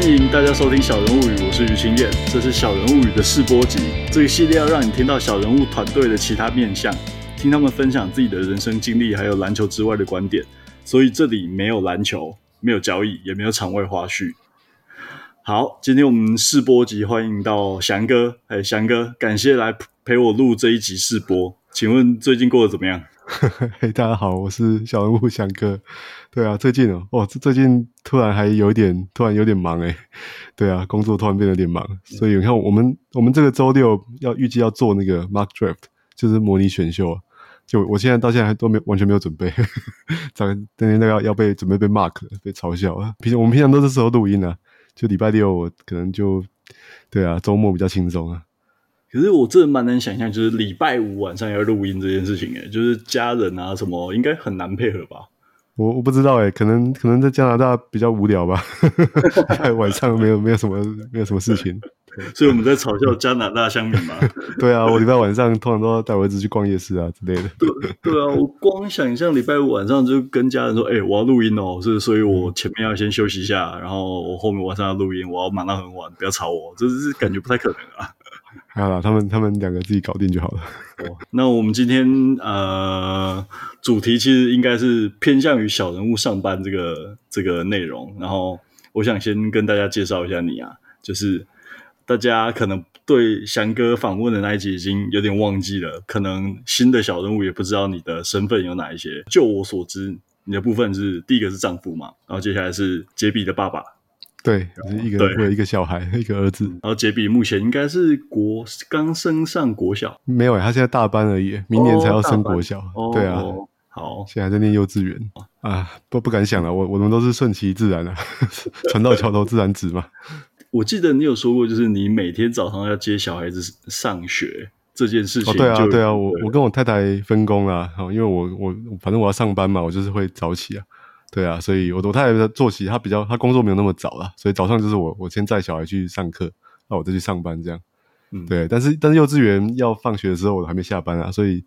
欢迎大家收听《小人物语》，我是于清燕，这是《小人物语》的试播集。这个系列要让你听到小人物团队的其他面向，听他们分享自己的人生经历，还有篮球之外的观点。所以这里没有篮球，没有交易，也没有场外花絮。好，今天我们试播集欢迎到翔哥，哎，翔哥，感谢来陪我录这一集试播。请问最近过得怎么样？嘿，大家好，我是小人物翔哥。对啊，最近哦，哦，最近突然还有点，突然有点忙诶。对啊，工作突然变得有点忙，所以你看，我们我们这个周六要预计要做那个 Mark draft，就是模拟选秀。就我现在到现在还都没完全没有准备，咱今天那个要被准备被 mark，被嘲笑啊。平时我们平常都是时候录音啊，就礼拜六我可能就对啊，周末比较轻松啊。可是我真的蛮难想象，就是礼拜五晚上要录音这件事情，诶，就是家人啊什么，应该很难配合吧？我我不知道诶，可能可能在加拿大比较无聊吧，晚上没有没有什么没有什么事情，所以我们在嘲笑加拿大乡民嘛。对啊，我礼拜晚上通常都要带我儿子去逛夜市啊之类的。对对啊，我光想象礼拜五晚上就跟家人说，诶，我要录音哦，是，所以我前面要先休息一下，然后我后面晚上要录音，我要忙到很晚，不要吵我，这是感觉不太可能啊。还好啦，他们他们两个自己搞定就好了。那我们今天呃，主题其实应该是偏向于小人物上班这个这个内容。然后我想先跟大家介绍一下你啊，就是大家可能对翔哥访问的那一集已经有点忘记了，可能新的小人物也不知道你的身份有哪一些。就我所知，你的部分是第一个是丈夫嘛，然后接下来是杰比的爸爸。对，就是一个我有一个小孩，一个儿子。然后杰比目前应该是国刚升上国小，没有，他现在大班而已，明年才要升国小。哦、对啊，好，现在在念幼稚园啊，不不敢想了。我我们都是顺其自然啊，船到桥头自然直嘛。我记得你有说过，就是你每天早上要接小孩子上学这件事情。哦，对啊，对啊，我我跟我太太分工啦，因为我我反正我要上班嘛，我就是会早起啊。对啊，所以我我太太的作息，她比较她工作没有那么早啦，所以早上就是我我先载小孩去上课，那我再去上班这样。嗯，对，但是但是幼稚园要放学的时候，我还没下班啊，所以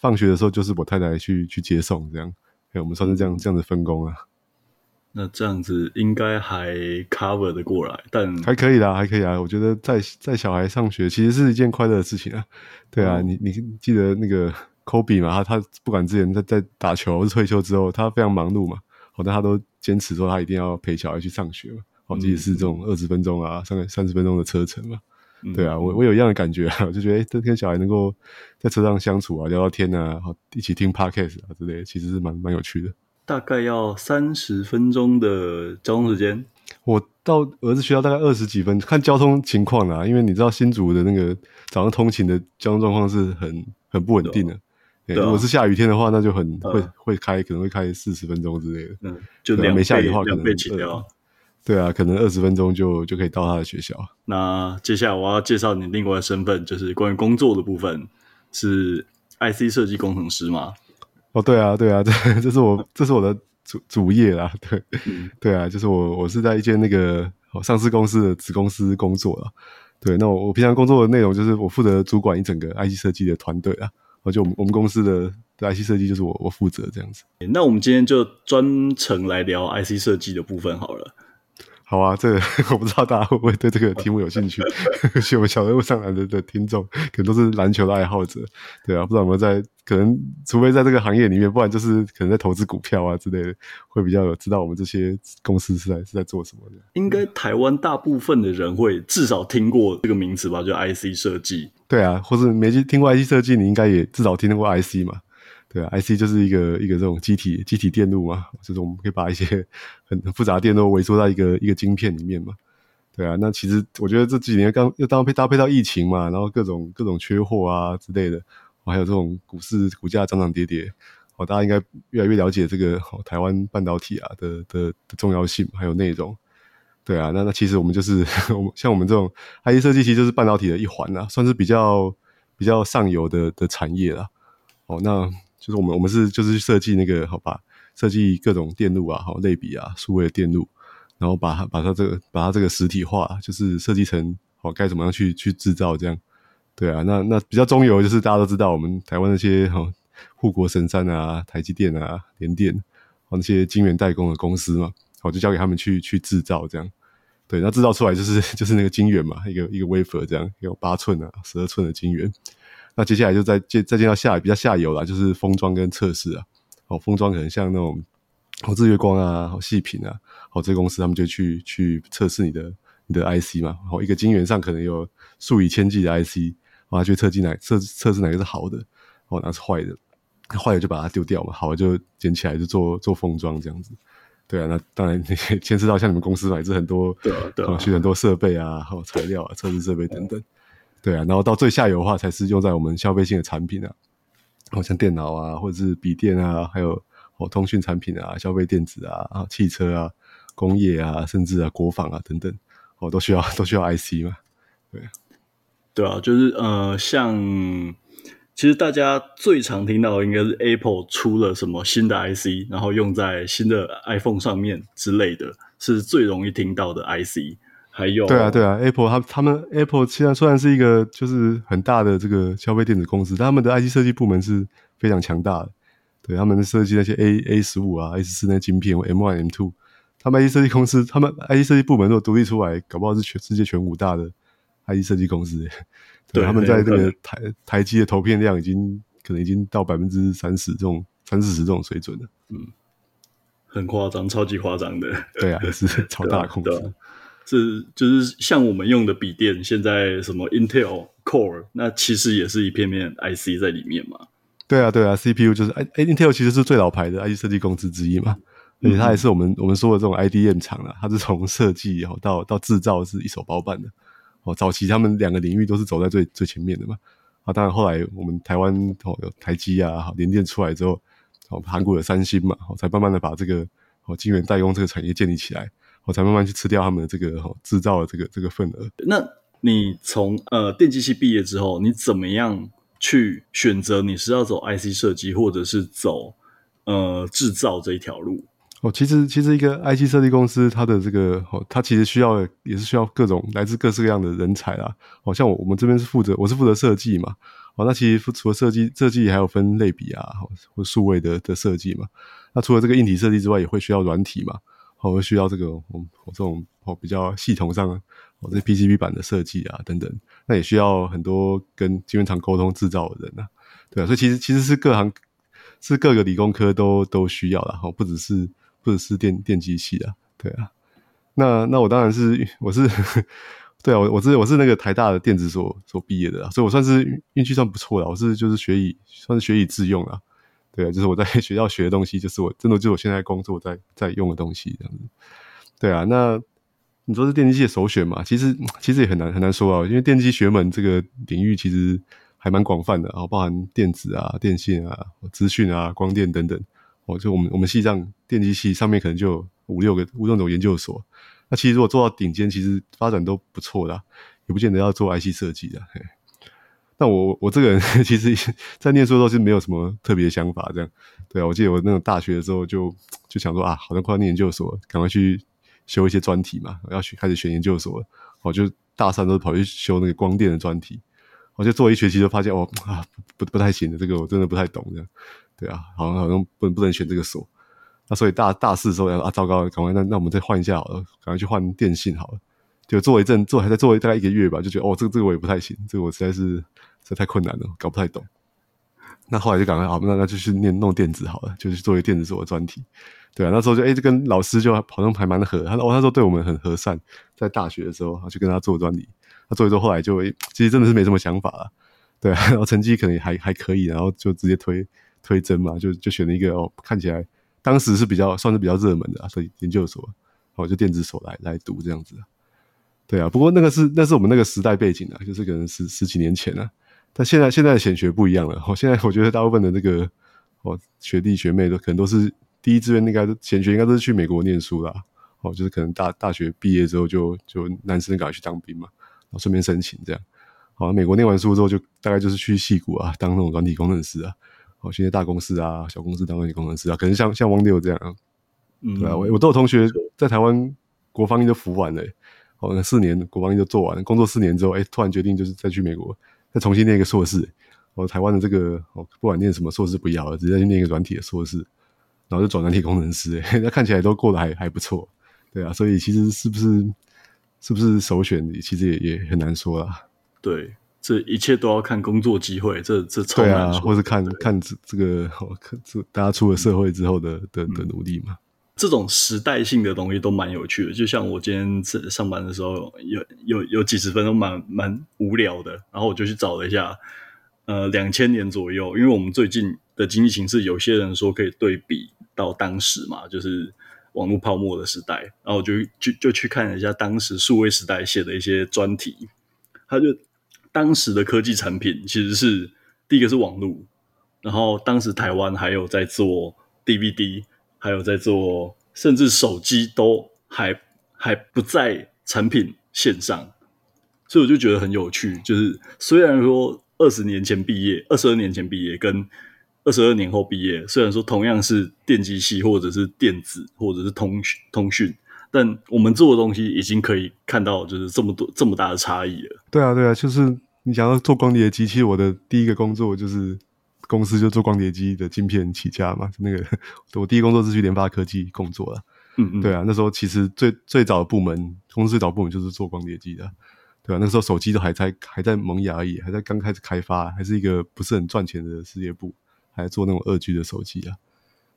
放学的时候就是我太太去去接送这样。哎，我们算是这样这样的分工啊。那这样子应该还 cover 的过来，但还可以啦，还可以啊。我觉得在在小孩上学其实是一件快乐的事情啊。对啊，嗯、你你记得那个 Kobe 嘛？他他不管之前在在打球，退休之后，他非常忙碌嘛。但他都坚持说他一定要陪小孩去上学嘛，哦，即使是这种二十分钟啊，三三十分钟的车程嘛，嗯、对啊，我我有一样的感觉啊，我就觉得，哎，这跟小孩能够在车上相处啊，聊聊天啊，好，一起听 podcast 啊之类的，其实是蛮蛮有趣的。大概要三十分钟的交通时间，我到儿子学校大概二十几分，看交通情况啦，因为你知道新竹的那个早上通勤的交通状况是很很不稳定的。如果是下雨天的话，那就很会会开，可能会开四十分钟之类的。嗯，就没下雨的话，可能两倍起跳。对啊，可能二十分钟就就可以到他的学校。那接下来我要介绍你另外的身份，就是关于工作的部分，是 IC 设计工程师吗？哦，对啊，对啊，这 这是我这是我的主主业啦。对，嗯、对啊，就是我我是在一间那个上市公司的子公司工作啦。对，那我我平常工作的内容就是我负责主管一整个 IC 设计的团队啊。就我们我们公司的 IC 设计就是我我负责这样子。那我们今天就专程来聊 IC 设计的部分好了。好啊，这个 我不知道大家会不会对这个题目有兴趣。而且我们小人物上来的的听众，可能都是篮球的爱好者，对啊，不知道有没有在可能，除非在这个行业里面，不然就是可能在投资股票啊之类的，会比较有知道我们这些公司是在是在做什么的。应该台湾大部分的人会至少听过这个名词吧，就 IC 设计。对啊，或是没听过 IC 设计，你应该也至少听过 IC 嘛。对啊，IC 就是一个一个这种机体机体电路嘛，就是我们可以把一些 很复杂的电路萎缩在一个一个晶片里面嘛。对啊，那其实我觉得这几年刚又搭配搭配到疫情嘛，然后各种各种缺货啊之类的，还有这种股市股价涨涨跌跌，哦，大家应该越来越了解这个台湾半导体啊的的的重要性，还有内容。对啊，那那其实我们就是 像我们这种 IC 设计，其实就是半导体的一环啦，算是比较比较上游的的产业啦。哦，那。就是我们我们是就是设计那个好吧，设计各种电路啊，好类比啊，数位的电路，然后把它把它这个把它这个实体化，就是设计成好该怎么样去去制造这样，对啊，那那比较中游就是大家都知道我们台湾那些好护国神山啊，台积电啊，联电，好那些晶圆代工的公司嘛，好就交给他们去去制造这样，对，那制造出来就是就是那个晶圆嘛，一个一个 wafer 这样，有八寸啊、十二寸的晶圆。那接下来就再接再进到下比较下游了，就是封装跟测试啊。哦，封装可能像那种哦日月光啊、好细品啊，好这些公司他们就去去测试你的你的 IC 嘛。然哦，一个晶圆上可能有数以千计的 IC，然后去测计哪测测试哪个是好的，哦，哪是坏的，坏的就把它丢掉嘛，好的就捡起来就做做封装这样子。对啊，那当然，牵涉到像你们公司买是很多，对啊，对啊，需很多设备啊，还有材料啊，测试设备等等。对啊，然后到最下游的话，才是用在我们消费性的产品啊，好像电脑啊，或者是笔电啊，还有哦通讯产品啊，消费电子啊，啊汽车啊，工业啊，甚至啊国防啊等等，哦都需要 都需要 IC 嘛。对啊，对啊，就是呃像。其实大家最常听到的应该是 Apple 出了什么新的 IC，然后用在新的 iPhone 上面之类的，是最容易听到的 IC。还有，对啊，对啊，Apple 他他们 Apple 现在虽然是一个就是很大的这个消费电子公司，但他们的 IC 设计部门是非常强大的。对，他们设计那些 A A 十五啊、A 十四那些晶片，M one M two，他们 IC 设计公司，他们 IC 设计部门如果独立出来，搞不好是全世界全五大的 IC 设计公司。对，他们在这个台台积的投片量已经可能已经到百分之三十这种三四十这种水准了，嗯，很夸张，超级夸张的。对啊，是 超大的控制。是就是像我们用的笔电，现在什么 Intel Core，那其实也是一片片 IC 在里面嘛。对啊，对啊，CPU 就是哎哎，Intel 其实是最老牌的 IC 设计公司之一嘛，而且它也是我们我们说的这种 IDM 厂啦，它是从设计然后到到制造是一手包办的。哦，早期他们两个领域都是走在最最前面的嘛。啊，当然后来我们台湾哦有台积啊，好联电出来之后，哦韩国有三星嘛，哦才慢慢的把这个哦晶圆代工这个产业建立起来，哦才慢慢去吃掉他们的这个哦制造的这个这个份额。那你从呃电机系毕业之后，你怎么样去选择你是要走 IC 设计，或者是走呃制造这一条路？哦，其实其实一个 IC 设计公司，它的这个哦，它其实需要也是需要各种来自各式各样的人才啦。哦，像我我们这边是负责，我是负责设计嘛。哦，那其实除了设计，设计还有分类比啊，或数位的的设计嘛。那除了这个硬体设计之外，也会需要软体嘛。哦，会需要这个我我这种哦比较系统上哦这 PCB 板的设计啊等等。那也需要很多跟晶圆厂沟通制造的人啊。对啊，所以其实其实是各行是各个理工科都都需要的。哦，不只是。不只是电电机系的，对啊，那那我当然是我是，对啊，我我是我是那个台大的电子所所毕业的，所以我算是运气算不错的，我是就是学以算是学以致用啊，对，就是我在 学校学的东西，就是我真的就是我现在工作在在用的东西这样子，对啊，那你说是电机系的首选嘛？其实其实也很难很难说啊，因为电机学门这个领域其实还蛮广泛的，啊包含电子啊、电信啊、资讯啊、光电等等。哦，就我们我们系上电机系上面可能就有五六个五六种研究所，那其实如果做到顶尖，其实发展都不错的，也不见得要做 IC 设计的。嘿，那我我这个人 其实，在念书的时候是没有什么特别的想法，这样。对啊，我记得我那种大学的时候就就想说啊，好像快要念研究所，赶快去修一些专题嘛，要去开始选研究所。我就大三都跑去修那个光电的专题，我就做一学期就发现哦啊不不太行的，这个我真的不太懂这样。对啊，好像好像不能不能选这个所，那所以大大四的时候啊，糟糕，赶快那那我们再换一下好了，赶快去换电信好了。就做一阵做还在做大概一个月吧，就觉得哦，这个这个我也不太行，这个我实在是实在太困难了，搞不太懂。那后来就赶快好，那那就去念弄电子好了，就去做一个电子所的专题。对啊，那时候就哎，这跟老师就好像还蛮合，他哦，那时候对我们很和善，在大学的时候就跟他做专题，他做一做后来就其实真的是没什么想法了，对啊，然后成绩可能还还可以，然后就直接推。推甄嘛，就就选了一个哦，看起来当时是比较算是比较热门的啊，所以研究所然哦，就电子所来来读这样子。对啊，不过那个是那是我们那个时代背景啊，就是可能十十几年前啊。但现在现在的显学不一样了，哦，现在我觉得大部分的那个哦学弟学妹都可能都是第一志愿，应该显学应该都是去美国念书啦。哦，就是可能大大学毕业之后就就男生赶快去当兵嘛，然后顺便申请这样。好，美国念完书之后就大概就是去戏谷啊，当那种软体工程师啊。哦，现在大公司啊，小公司当软体工程师啊，可能像像汪六这样，嗯，对啊，我我都有同学在台湾国防役都服完了，哦，那四年国防役都做完了，工作四年之后，哎，突然决定就是再去美国，再重新念一个硕士，哦，台湾的这个哦，不管念什么硕士不要了，直接去念一个软体的硕士，然后就转软体工程师，哎，那看起来都过得还还不错，对啊，所以其实是不是是不是首选，其实也也很难说啦。对，这一切都要看工作机会，这这超难说。对啊，或是看看这这个，看这大家出了社会之后的的的努力嘛。这种时代性的东西都蛮有趣的，就像我今天上班的时候，有有有几十分钟蛮蛮无聊的，然后我就去找了一下，呃，两千年左右，因为我们最近的经济形势，有些人说可以对比到当时嘛，就是网络泡沫的时代，然后我就就就去看了一下当时数位时代写的一些专题，他就当时的科技产品其实是第一个是网络，然后当时台湾还有在做 DVD。还有在做，甚至手机都还还不在产品线上，所以我就觉得很有趣。就是虽然说二十年前毕业，二十二年前毕业，跟二十二年后毕业，虽然说同样是电机系，或者是电子，或者是通讯通讯，但我们做的东西已经可以看到，就是这么多这么大的差异了。对啊，对啊，就是你想要做光碟机，器我的第一个工作就是。公司就做光碟机的晶片起家嘛，那个 我第一工作是去联发科技工作了。嗯嗯，对啊，那时候其实最最早的部门，公司最早部门就是做光碟机的，对啊，那时候手机都还在还在萌芽而已，还在刚开始开发，还是一个不是很赚钱的事业部，还在做那种二 G 的手机啊。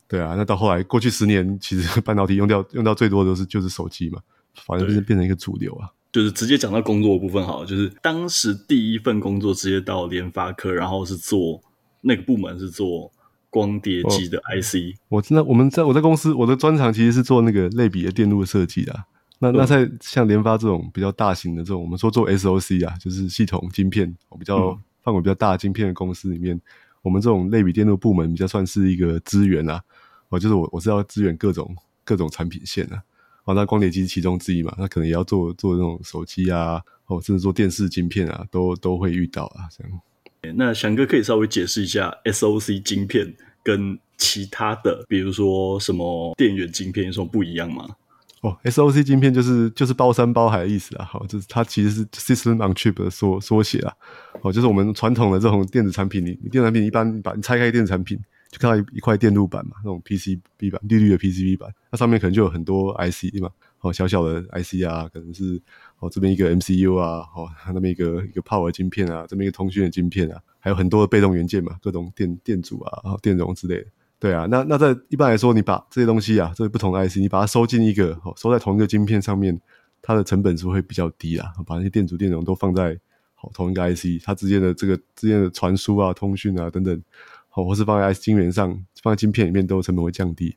对啊，那到后来过去十年，其实半导体用掉用到最多的都是就是手机嘛，反正就是变成一个主流啊。就是直接讲到工作的部分好了，就是当时第一份工作直接到联发科，然后是做。那个部门是做光碟机的 IC，哦、我那我们在我在公司，我的专长其实是做那个类比的电路设计的。那那在像联发这种比较大型的这种，我们说做 SOC 啊，就是系统晶片，比较范围比较大的晶片的公司里面，嗯、我们这种类比电路部门比较算是一个资源啊。哦，就是我我是要支援各种各种产品线啊。哦，那光碟机是其中之一嘛，那可能也要做做这种手机啊，哦，甚至做电视晶片啊，都都会遇到啊，这样。那翔哥可以稍微解释一下 SOC 晶片跟其他的，比如说什么电源晶片有什么不一样吗？哦，SOC 晶片就是就是包山包海的意思啊，好，就是它其实是 System on Chip 的缩缩写啊，哦，就是我们传统的这种电子产品里，你电子产品一般把你拆开电子产品，就看到一一块电路板嘛，那种 PCB 板，绿绿的 PCB 板，那上面可能就有很多 IC 嘛，哦，小小的 IC 啊，可能是。哦，这边一个 MCU 啊，哦，那边一个一个 Power 晶片啊，这边一个通讯的晶片啊，还有很多的被动元件嘛，各种电电阻啊，然后电容之类的。对啊，那那在一般来说，你把这些东西啊，这些不同的 IC，你把它收进一个，哦，收在同一个晶片上面，它的成本是会比较低啊。把那些电阻电容都放在好同一个 IC，它之间的这个之间的传输啊、通讯啊等等，好，或是放在 IC 晶圆上，放在晶片里面，都成本会降低。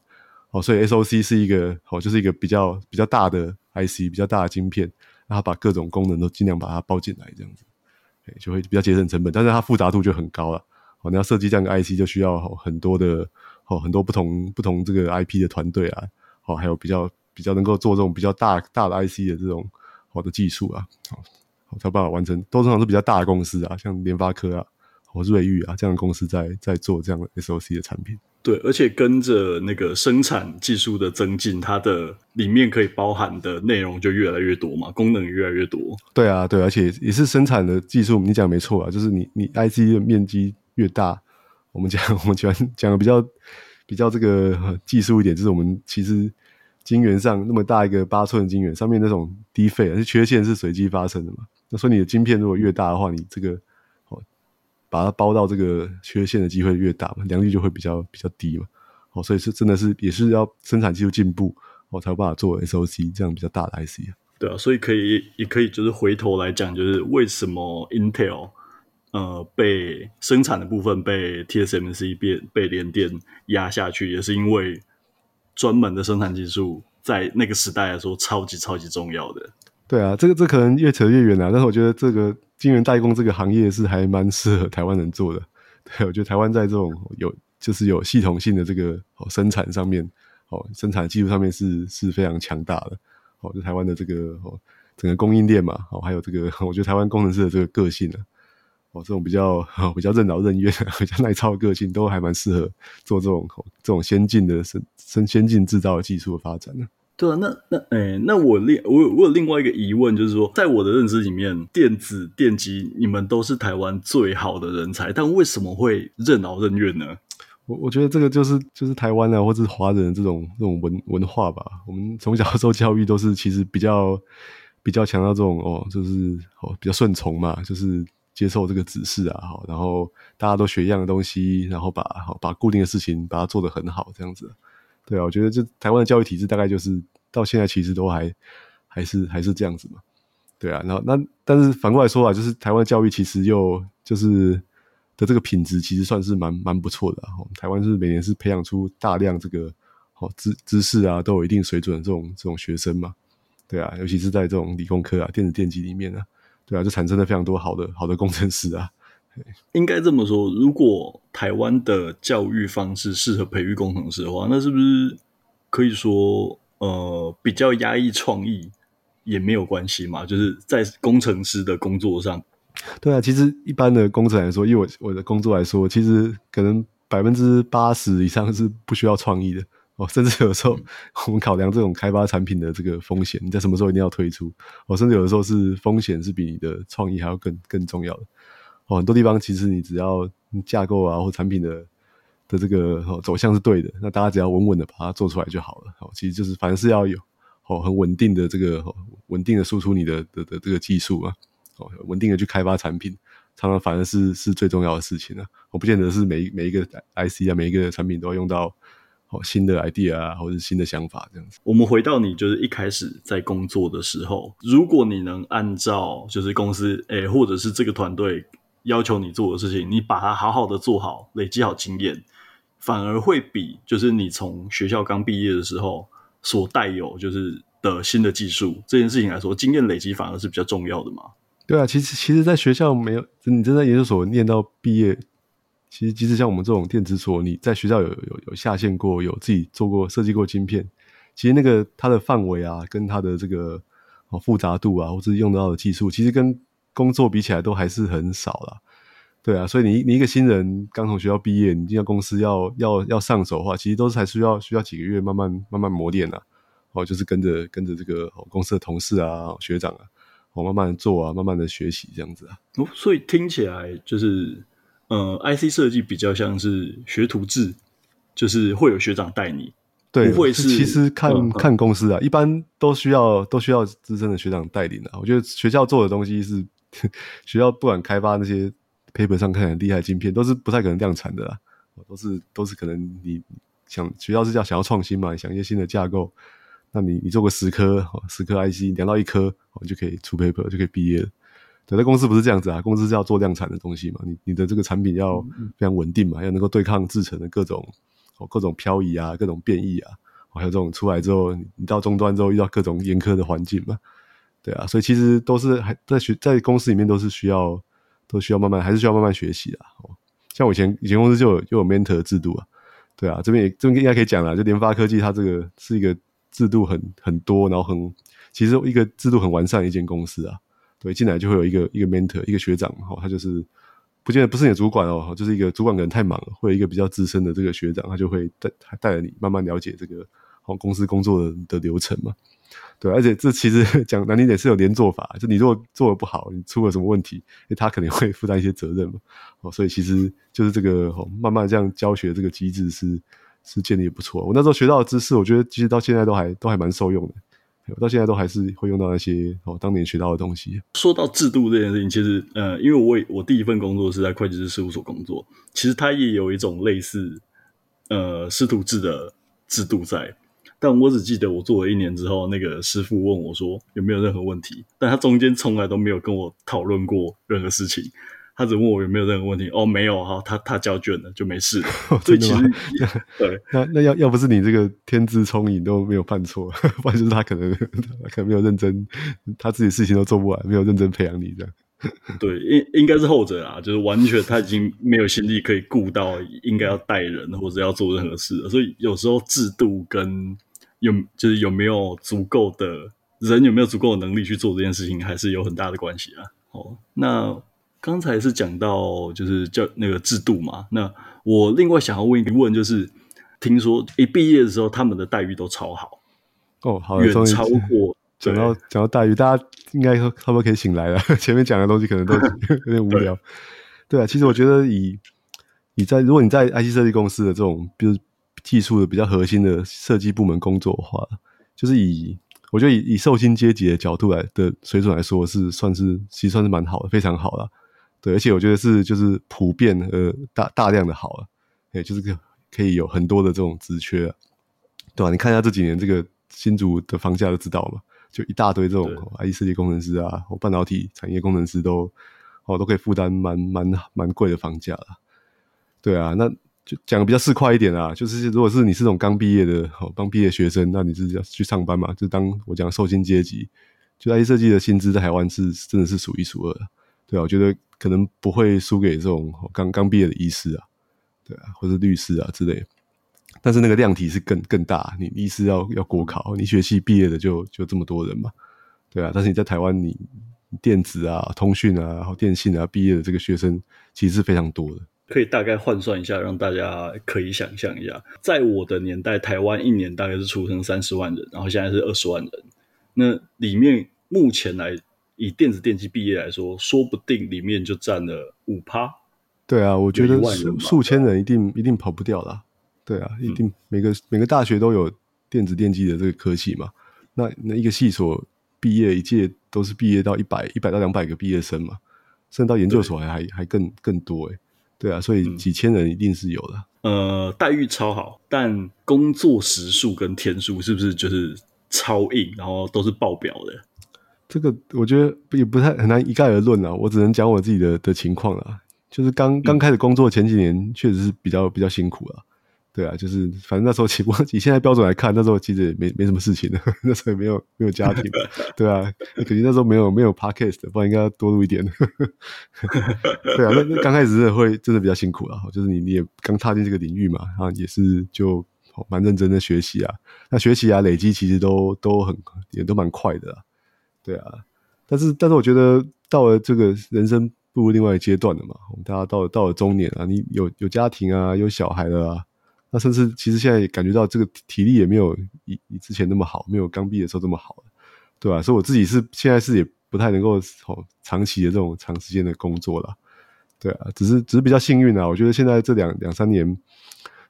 哦，所以 SOC 是一个，哦，就是一个比较比较大的 IC，比较大的晶片。然后把各种功能都尽量把它包进来，这样子，就会比较节省成本，但是它复杂度就很高了。哦，你要设计这样的 IC，就需要很多的哦，很多不同不同这个 IP 的团队啊，哦，还有比较比较能够做这种比较大大的 IC 的这种好的技术啊，好才有办法完成。都通常是比较大的公司啊，像联发科啊，或瑞昱啊这样的公司在在做这样的 SOC 的产品。对，而且跟着那个生产技术的增进，它的里面可以包含的内容就越来越多嘛，功能越来越多。对啊，对，而且也是生产的技术，你讲没错啊，就是你你 IC 的面积越大，我们讲 我们讲讲的比较比较这个技术一点，就是我们其实晶圆上那么大一个八寸晶圆，上面那种 defect 是缺陷是随机发生的嘛，那说你的晶片如果越大的话，你这个。把它包到这个缺陷的机会越大嘛，良率就会比较比较低嘛。哦，所以是真的是也是要生产技术进步，哦，才有办法做 SOC 这样比较大的 IC 啊。对啊，所以可以也可以就是回头来讲，就是为什么 Intel 呃被生产的部分被 TSMC 被被联电压下去，也是因为专门的生产技术在那个时代来说超级超级重要的。对啊，这个这可能越扯越远了，但是我觉得这个。晶圆代工这个行业是还蛮适合台湾人做的，对，我觉得台湾在这种有就是有系统性的这个生产上面，哦，生产技术上面是是非常强大的，哦，就台湾的这个哦整个供应链嘛，哦，还有这个我觉得台湾工程师的这个个性呢，哦，这种比较比较任劳任怨、比较耐操的个性，都还蛮适合做这种这种先进的生生先进制造技术的发展。对啊，那那诶、欸，那我另我有我有另外一个疑问，就是说，在我的认知里面，电子电机你们都是台湾最好的人才，但为什么会任劳任怨呢？我我觉得这个就是就是台湾啊，或者是华人这种这种文文化吧。我们从小受教育都是其实比较比较强调这种哦，就是哦比较顺从嘛，就是接受这个指示啊，好，然后大家都学一样的东西，然后把好把固定的事情把它做得很好，这样子。对啊，我觉得这台湾的教育体制大概就是到现在其实都还还是还是这样子嘛。对啊，然后那但是反过来说啊，就是台湾教育其实又就是的这个品质其实算是蛮蛮不错的啊。台湾是每年是培养出大量这个好知知识啊，都有一定水准的这种这种学生嘛。对啊，尤其是在这种理工科啊、电子电机里面啊，对啊，就产生了非常多好的好的工程师啊。应该这么说，如果台湾的教育方式适合培育工程师的话，那是不是可以说呃比较压抑创意也没有关系嘛？就是在工程师的工作上，对啊，其实一般的工程来说，以我我的工作来说，其实可能百分之八十以上是不需要创意的。哦，甚至有时候我们考量这种开发产品的这个风险，你在什么时候一定要推出？哦，甚至有的时候是风险是比你的创意还要更更重要的。哦，很多地方其实你只要架构啊或产品的的这个哦走向是对的，那大家只要稳稳的把它做出来就好了。哦，其实就是凡是要有哦很稳定的这个稳定的输出你的的的这个技术啊，哦稳定的去开发产品，常常反而是是最重要的事情啊。我不见得是每每一个 IC 啊每一个产品都要用到。新的 idea 啊，或者是新的想法这样子。我们回到你就是一开始在工作的时候，如果你能按照就是公司诶、或者是这个团队要求你做的事情，你把它好好的做好，累积好经验，反而会比就是你从学校刚毕业的时候所带有就是的新的技术这件事情来说，经验累积反而是比较重要的嘛？对啊，其实其实，在学校没有你真在研究所念到毕业。其实，即使像我们这种电子所，你在学校有有有下线过，有自己做过设计过晶片，其实那个它的范围啊，跟它的这个哦复杂度啊，或者是用到的技术，其实跟工作比起来都还是很少啦。对啊，所以你你一个新人刚从学校毕业，你进到公司要要要上手的话，其实都是还需要需要几个月慢慢慢慢磨练啊。哦，就是跟着跟着这个公司的同事啊、学长啊，哦慢慢做啊，慢慢的学习这样子啊。哦，所以听起来就是。呃，IC 设计比较像是学徒制，就是会有学长带你，对，不会是。其实看、嗯、看公司啊，一般都需要都需要资深的学长带领的。我觉得学校做的东西是 学校不管开发那些 paper 上看很厉害的晶片，都是不太可能量产的啦。都是都是可能你想学校是叫想要创新嘛，想一些新的架构，那你你做个十颗十颗 IC 量到一颗，你就可以出 paper 就可以毕业了。对，在公司不是这样子啊，公司是要做量产的东西嘛，你你的这个产品要非常稳定嘛，要能够对抗制程的各种哦各种漂移啊，各种变异啊，还有这种出来之后，你到终端之后遇到各种严苛的环境嘛，对啊，所以其实都是还在学，在公司里面都是需要都需要慢慢还是需要慢慢学习的哦。像我以前以前公司就有就有 mentor 制度啊，对啊，这边也这边应该可以讲了，就联发科技它这个是一个制度很很多，然后很其实一个制度很完善的一间公司啊。对，进来就会有一个一个 mentor，一个学长，哈，他就是不见得不是你的主管哦，就是一个主管可能太忙了，会有一个比较资深的这个学长，他就会带带着你慢慢了解这个好公司工作的的流程嘛。对，而且这其实讲难听点是有连坐法，就你如果做的不好，你出了什么问题，他肯定会负担一些责任嘛。哦，所以其实就是这个慢慢这样教学这个机制是是建立不错。我那时候学到的知识，我觉得其实到现在都还都还蛮受用的。我到现在都还是会用到那些哦，当年学到的东西。说到制度这件事情，其实呃，因为我我第一份工作是在会计师事务所工作，其实它也有一种类似呃师徒制的制度在。但我只记得我做了一年之后，那个师傅问我说有没有任何问题，但他中间从来都没有跟我讨论过任何事情。他只问我有没有任何问题，哦，没有哈，他他交卷了就没事了。所以其实 对，那那要要不是你这个天资聪颖都没有犯错，不然就是他可能他可能没有认真，他自己事情都做不完，没有认真培养你这样。对，应应该是后者啊，就是完全他已经没有心力可以顾到应该要带人或者要做任何事了。所以有时候制度跟有就是有没有足够的人有没有足够的能力去做这件事情，还是有很大的关系啊。哦，那。刚才是讲到就是叫那个制度嘛，那我另外想要问一个问，就是听说一毕业的时候他们的待遇都超好哦，好，远超过 讲到讲到待遇，大家应该差不多可以醒来了。前面讲的东西可能都 有点无聊，对，对啊，其实我觉得以你在如果你在 IT 设计公司的这种，比如技术的比较核心的设计部门工作的话，就是以我觉得以以受薪阶级的角度来的水准来说，是算是其实算是蛮好的，非常好了。对，而且我觉得是就是普遍呃大大量的好了，也，就是可可以有很多的这种职缺，对吧？你看一下这几年这个新竹的房价就知道嘛，就一大堆这种 IC 设计工程师啊，或半导体产业工程师都哦都可以负担蛮蛮蛮贵的房价了。对啊，那。就讲的比较市侩一点啊，就是如果是你是这种刚毕业的，好刚毕业学生，那你是要去上班嘛？就当我讲受薪阶级，就 IC 设计的薪资在台湾是真的是数一数二的，对啊，我觉得可能不会输给这种刚刚毕业的医师啊，对啊，或者律师啊之类的，但是那个量体是更更大，你医师要要国考，你学系毕业的就就这么多人嘛，对啊，但是你在台湾，你电子啊、通讯啊、然后电信啊毕业的这个学生其实是非常多的。可以大概换算一下，让大家可以想象一下，在我的年代，台湾一年大概是出生三十万人，然后现在是二十万人。那里面目前来以电子电机毕业来说，说不定里面就占了五趴。对啊，我觉得数数千人一定一定跑不掉啦。对啊，一定每个、嗯、每个大学都有电子电机的这个科系嘛。那那一个系所毕业一届都是毕业到一百一百到两百个毕业生嘛，甚至到研究所还还还更更多诶、欸对啊，所以几千人一定是有的。嗯、呃，待遇超好，但工作时数跟天数是不是就是超硬，然后都是爆表的？这个我觉得也不太很难一概而论啊。我只能讲我自己的的情况啊，就是刚刚开始工作前几年，确实是比较比较辛苦了。对啊，就是反正那时候，不 过以现在标准来看，那时候其实也没没什么事情的，那时候也没有没有家庭，对啊，可惜那时候没有没有 podcast，不然应该要多录一点。对啊，那那刚开始是会真的比较辛苦啊，就是你你也刚踏进这个领域嘛，然后也是就蛮认真的学习啊，那学习啊累积其实都都很也都蛮快的，对啊，但是但是我觉得到了这个人生步入另外一阶段了嘛，我们大家到了到了中年啊，你有有家庭啊，有小孩了啊。那甚至其实现在也感觉到这个体力也没有以以之前那么好，没有刚毕业的时候这么好了，对吧？所以我自己是现在是也不太能够哦长期的这种长时间的工作了，对啊，只是只是比较幸运啊。我觉得现在这两两三年，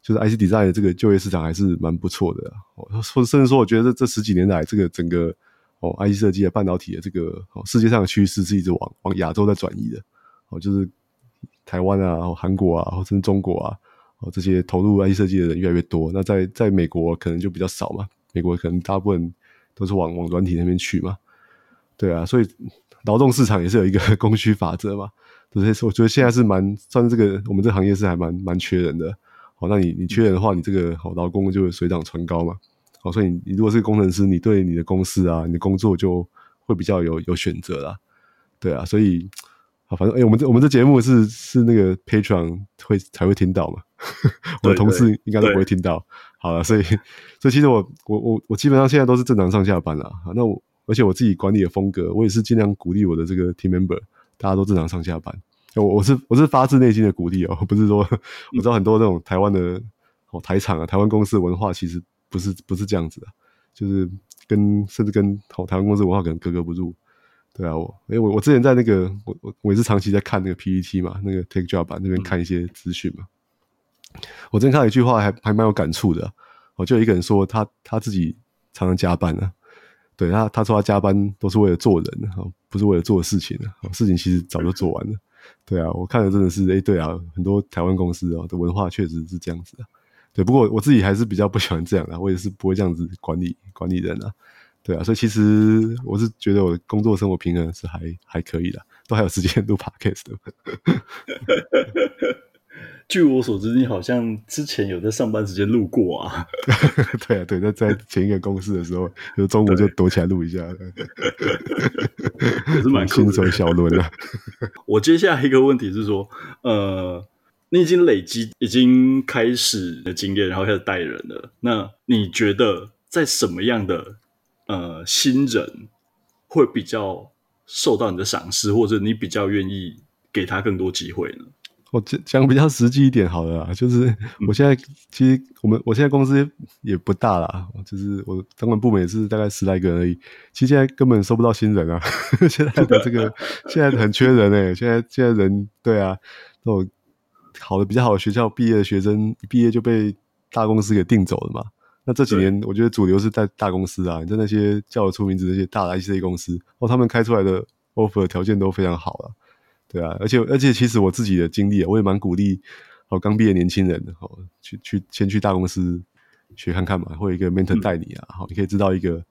就是 IC Design 的这个就业市场还是蛮不错的，或甚至说，我觉得这这十几年来这个整个哦 IC 设计的半导体的这个哦世界上的趋势是一直往往亚洲在转移的，哦就是台湾啊、韩国啊，或者是中国啊。这些投入 IC 设计的人越来越多，那在在美国可能就比较少嘛。美国可能大部分都是往往软体那边去嘛。对啊，所以劳动市场也是有一个 供需法则嘛。就是我觉得现在是蛮算这个我们这行业是还蛮蛮缺人的。好，那你你缺人的话，你这个好劳工就会水涨船高嘛。好，所以你如果是工程师，你对你的公司啊，你的工作就会比较有有选择啦。对啊，所以。好，反正哎、我们这我们这节目是是那个 Patreon 会才会听到嘛，我的同事应该都不会听到。好了，所以所以其实我我我我基本上现在都是正常上下班了。那我而且我自己管理的风格，我也是尽量鼓励我的这个 team member，大家都正常上下班。我我是我是发自内心的鼓励哦，不是说 我知道很多这种台湾的哦台厂啊，台湾公司的文化其实不是不是这样子的，就是跟甚至跟台湾公司文化可能格格不入。对啊，我诶我我之前在那个我我我也是长期在看那个 PPT 嘛，那个 Take Job 版那边看一些资讯嘛。我之前看到一句话还还蛮有感触的，我就有一个人说他他自己常常加班啊，对他他说他加班都是为了做人啊，不是为了做事情啊，事情其实早就做完了。对啊，我看的真的是诶对啊，很多台湾公司啊的文化确实是这样子的。对，不过我自己还是比较不喜欢这样的，我也是不会这样子管理管理人啊。对啊，所以其实我是觉得我的工作生活平衡是还还可以的，都还有时间录 podcast 的。据我所知，你好像之前有在上班时间录过啊？对啊，对，在在前一个公司的时候，就中午就躲起来录一下，也是蛮轻松小轮的。我接下来一个问题是说，呃，你已经累积已经开始的经验，然后开始带人了，那你觉得在什么样的？呃，新人会比较受到你的赏识，或者你比较愿意给他更多机会呢？我讲讲比较实际一点好了啦，就是我现在、嗯、其实我们我现在公司也不大啦，就是我主管部门也是大概十来个人而已。其实现在根本收不到新人啊，现在的这个现在很缺人诶、欸、现在现在人对啊，那种好的比较好的学校毕业的学生一毕业就被大公司给订走了嘛。那这几年我觉得主流是在大公司啊，你在那些叫得出名字那些大的 IC 公司，哦，他们开出来的 offer 条件都非常好了，对啊，而且而且其实我自己的经历啊，我也蛮鼓励哦刚毕业年轻人哦去去先去大公司学看看嘛，或者一个 mentor 带你啊，好、嗯，你可以知道一个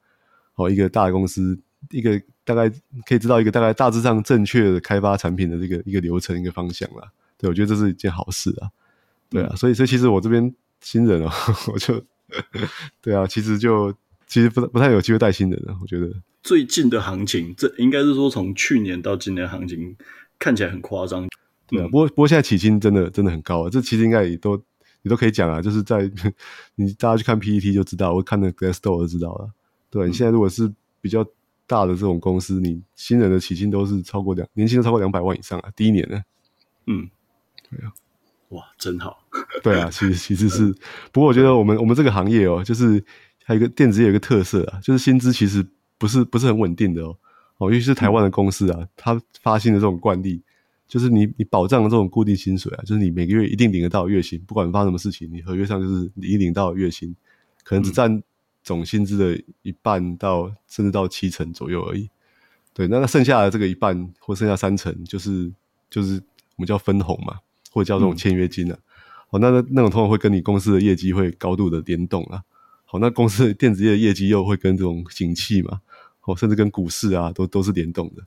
哦一个大公司一个大概可以知道一个大概大致上正确的开发产品的这个一个流程一个方向啦，对，我觉得这是一件好事啊，对啊，嗯、所以所以其实我这边新人哦，我就。对啊，其实就其实不不太有机会带新人了。我觉得最近的行情，这应该是说从去年到今年行情看起来很夸张。对啊，不过不过现在起薪真的真的很高啊。这其实应该也都你都可以讲啊，就是在你大家去看 PET 就知道，我看那 Glassdoor 就知道了。对，你现在如果是比较大的这种公司，你新人的起薪都是超过两年薪都超过两百万以上啊，第一年呢。嗯，对啊。哇，真好！对啊，其实其实是，不过我觉得我们我们这个行业哦，就是还有一个电子业有一个特色啊，就是薪资其实不是不是很稳定的哦。哦，尤其是台湾的公司啊，它发行的这种惯例，就是你你保障的这种固定薪水啊，就是你每个月一定领得到月薪，不管发生什么事情，你合约上就是你一领到月薪，可能只占总薪资的一半到甚至到七成左右而已。对，那那剩下的这个一半或剩下三成，就是就是我们叫分红嘛。或者叫这种签约金啊，好、嗯，那那那种通常会跟你公司的业绩会高度的联动啊，好，那公司电子业的业绩又会跟这种景气嘛，哦，甚至跟股市啊都都是联动的，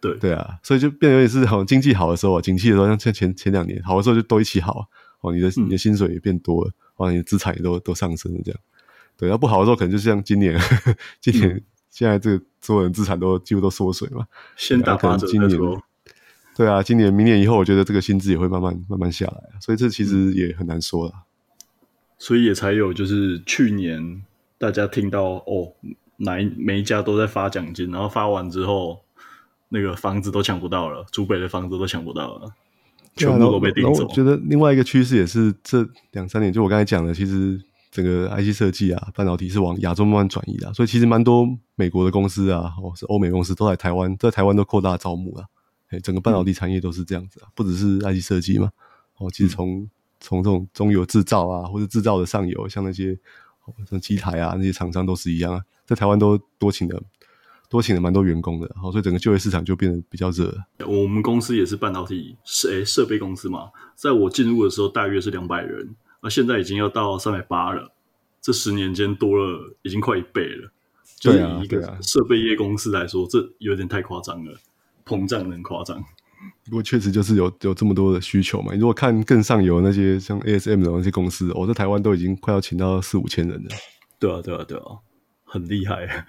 对。对啊，所以就变得有点是好像经济好的时候啊，景气的时候，像前前前两年好的时候就都一起好，哦，你的你的薪水也变多了，哦，你的资产也都都上升了这样，对，要不好的时候可能就像今年，今年、嗯、现在这个所有人资产都几乎都缩水嘛，先打八折再说。对啊，今年、明年以后，我觉得这个薪资也会慢慢、慢慢下来，所以这其实也很难说了。所以也才有就是去年大家听到哦，哪一每一家都在发奖金，然后发完之后，那个房子都抢不到了，竹北的房子都抢不到了，全部都被订走。我觉得另外一个趋势也是这两三年，就我刚才讲的，其实整个 IC 设计啊，半导体是往亚洲慢慢转移的，所以其实蛮多美国的公司啊，或是欧美公司都在台湾，在台湾都扩大招募了。整个半导体产业都是这样子啊，不只是 IC 设计嘛。哦，其实从从这种中游制造啊，或者制造的上游，像那些像机台啊那些厂商都是一样啊，在台湾都多请了多请了蛮多员工的，所以整个就业市场就变得比较热。我们公司也是半导体设诶设备公司嘛，在我进入的时候大约是两百人，而现在已经要到三百八了，这十年间多了已经快一倍了。就以一个设备业公司来说，这有点太夸张了。膨胀很夸张，不过确实就是有有这么多的需求嘛。你如果看更上游那些像 ASM 的那些公司，我、哦、在台湾都已经快要请到四五千人了。对啊，对啊，对啊，很厉害。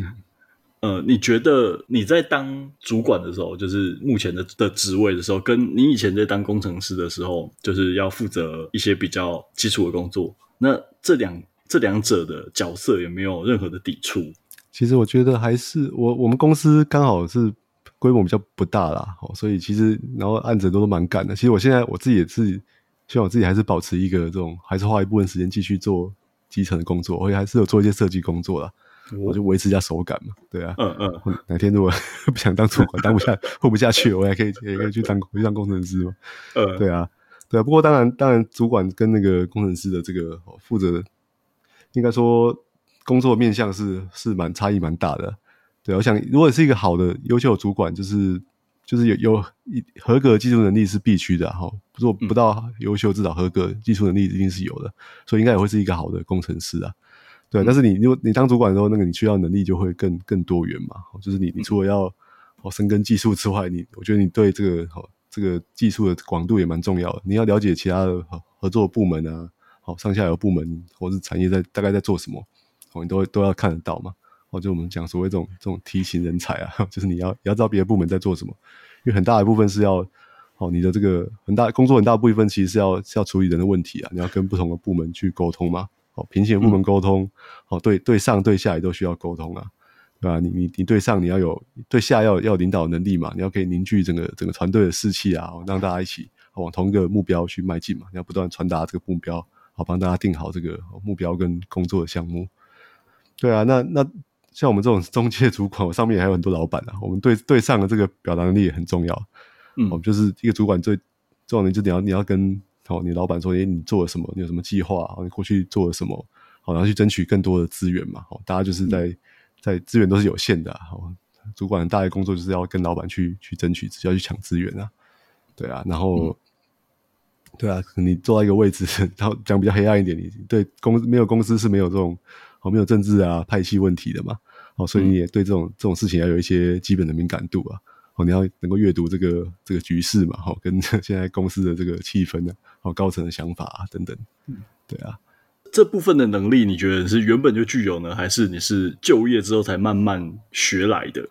呃，你觉得你在当主管的时候，就是目前的的职位的时候，跟你以前在当工程师的时候，就是要负责一些比较基础的工作，那这两这两者的角色有没有任何的抵触？其实我觉得还是我我们公司刚好是。规模比较不大啦，所以其实然后案子都都蛮赶的。其实我现在我自己也是希望我自己还是保持一个这种，还是花一部分时间继续做基层的工作，而且还是有做一些设计工作啦。我就维持一下手感嘛，对啊，嗯嗯。哪天如果不想当主管，当不下 混不下去，我也可以也可以去当去当工程师嘛。嗯，对啊，对啊。不过当然当然，主管跟那个工程师的这个负责，应该说工作面向是是蛮差异蛮大的。对，我想，如果是一个好的、优秀的主管，就是就是有有一合格技术能力是必须的哈。如果不到优秀，至少合格技术能力一定是有的，所以应该也会是一个好的工程师啊。对，但是你如果你当主管的时候，那个你需要能力就会更更多元嘛。就是你你除了要哦深耕技术之外，你我觉得你对这个好这个技术的广度也蛮重要的。你要了解其他的合作部门啊，好上下游部门或是产业在大概在做什么，哦，你都都要看得到嘛。哦，就我们讲所谓这种这种梯形人才啊，就是你要你要知道别的部门在做什么，因为很大一部分是要哦，你的这个很大工作很大部分其实是要是要处理人的问题啊，你要跟不同的部门去沟通嘛，哦，平行的部门沟通，嗯、哦，对对上对下也都需要沟通啊，对吧？你你你对上你要有对下要要领导能力嘛，你要可以凝聚整个整个团队的士气啊，让大家一起往同一个目标去迈进嘛，你要不断传达这个目标，好帮大家定好这个目标跟工作的项目，对啊，那那。像我们这种中介主管，我上面还有很多老板啊。我们对对上的这个表达能力也很重要。嗯，我们就是一个主管最重要的，就你要你要跟哦，你老板说，诶，你做了什么？你有什么计划？你过去做了什么？好，然后去争取更多的资源嘛，好，大家就是在、嗯、在资源都是有限的，好，主管的大的工作就是要跟老板去去争取，只要去抢资源啊，对啊，然后。嗯对啊，你坐到一个位置，然后讲比较黑暗一点，你对公没有公司是没有这种哦，没有政治啊派系问题的嘛，哦，所以你也对这种、嗯、这种事情要有一些基本的敏感度啊，哦，你要能够阅读这个这个局势嘛，哈、哦，跟 现在公司的这个气氛呢，哦，高层的想法啊等等，嗯，对啊，这部分的能力你觉得是原本就具有呢，还是你是就业之后才慢慢学来的？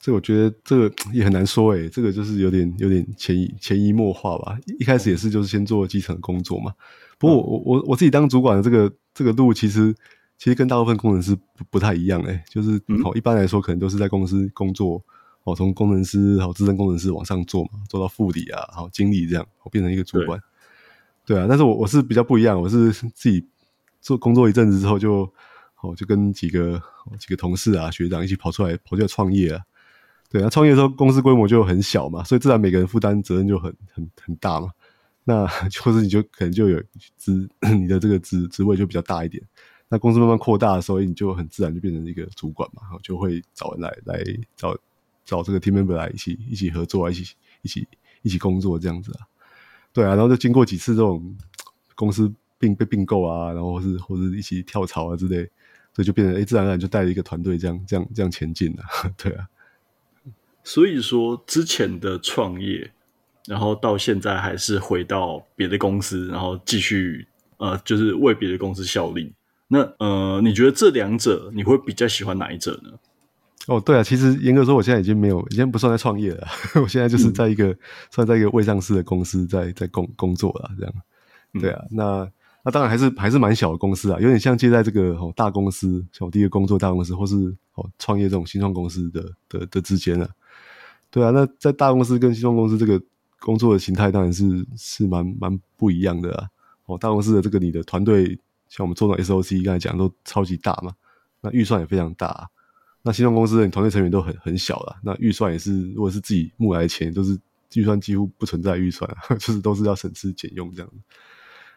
这我觉得这个 也很难说诶，这个就是有点有点潜移潜移默化吧。一开始也是就是先做基层工作嘛。不过我我我自己当主管的这个这个路，其实其实跟大部分工程师不不太一样诶。就是好一般来说，可能都是在公司工作哦，从工程师好资深工程师往上做嘛，做到副理啊，好经理这样，我变成一个主管。对，对啊，但是我我是比较不一样，我是自己做工作一阵子之后就好就跟几个几个同事啊学长一起跑出来跑出来创业啊。对，啊创业的时候公司规模就很小嘛，所以自然每个人负担责任就很很很大嘛。那或 者你就可能就有职 你的这个职职位就比较大一点。那公司慢慢扩大的时候，你就很自然就变成一个主管嘛，然后就会找人来来找找这个 team member 来一起一起合作，一起一起一起工作这样子啊。对啊，然后就经过几次这种公司并被并购啊，然后或是或是一起跳槽啊之类，所以就变成哎，自然而然就带了一个团队这样这样这样前进了。对啊。所以说，之前的创业，然后到现在还是回到别的公司，然后继续呃，就是为别的公司效力。那呃，你觉得这两者你会比较喜欢哪一者呢？哦，对啊，其实严格说，我现在已经没有，已经不算在创业了。我现在就是在一个、嗯、算在一个未上市的公司在在工工作了，这样。对啊，嗯、那那当然还是还是蛮小的公司啊，有点像接在这个哦大公司，像我第一个工作大公司，或是哦创业这种新创公司的的的之间啊。对啊，那在大公司跟新创公司这个工作的形态当然是是蛮蛮不一样的啊。哦，大公司的这个你的团队，像我们做的 SOC 刚才讲都超级大嘛，那预算也非常大啊。那新创公司的你团队成员都很很小了，那预算也是，如果是自己募来的钱，都是预算几乎不存在预算啊，就是都是要省吃俭用这样子。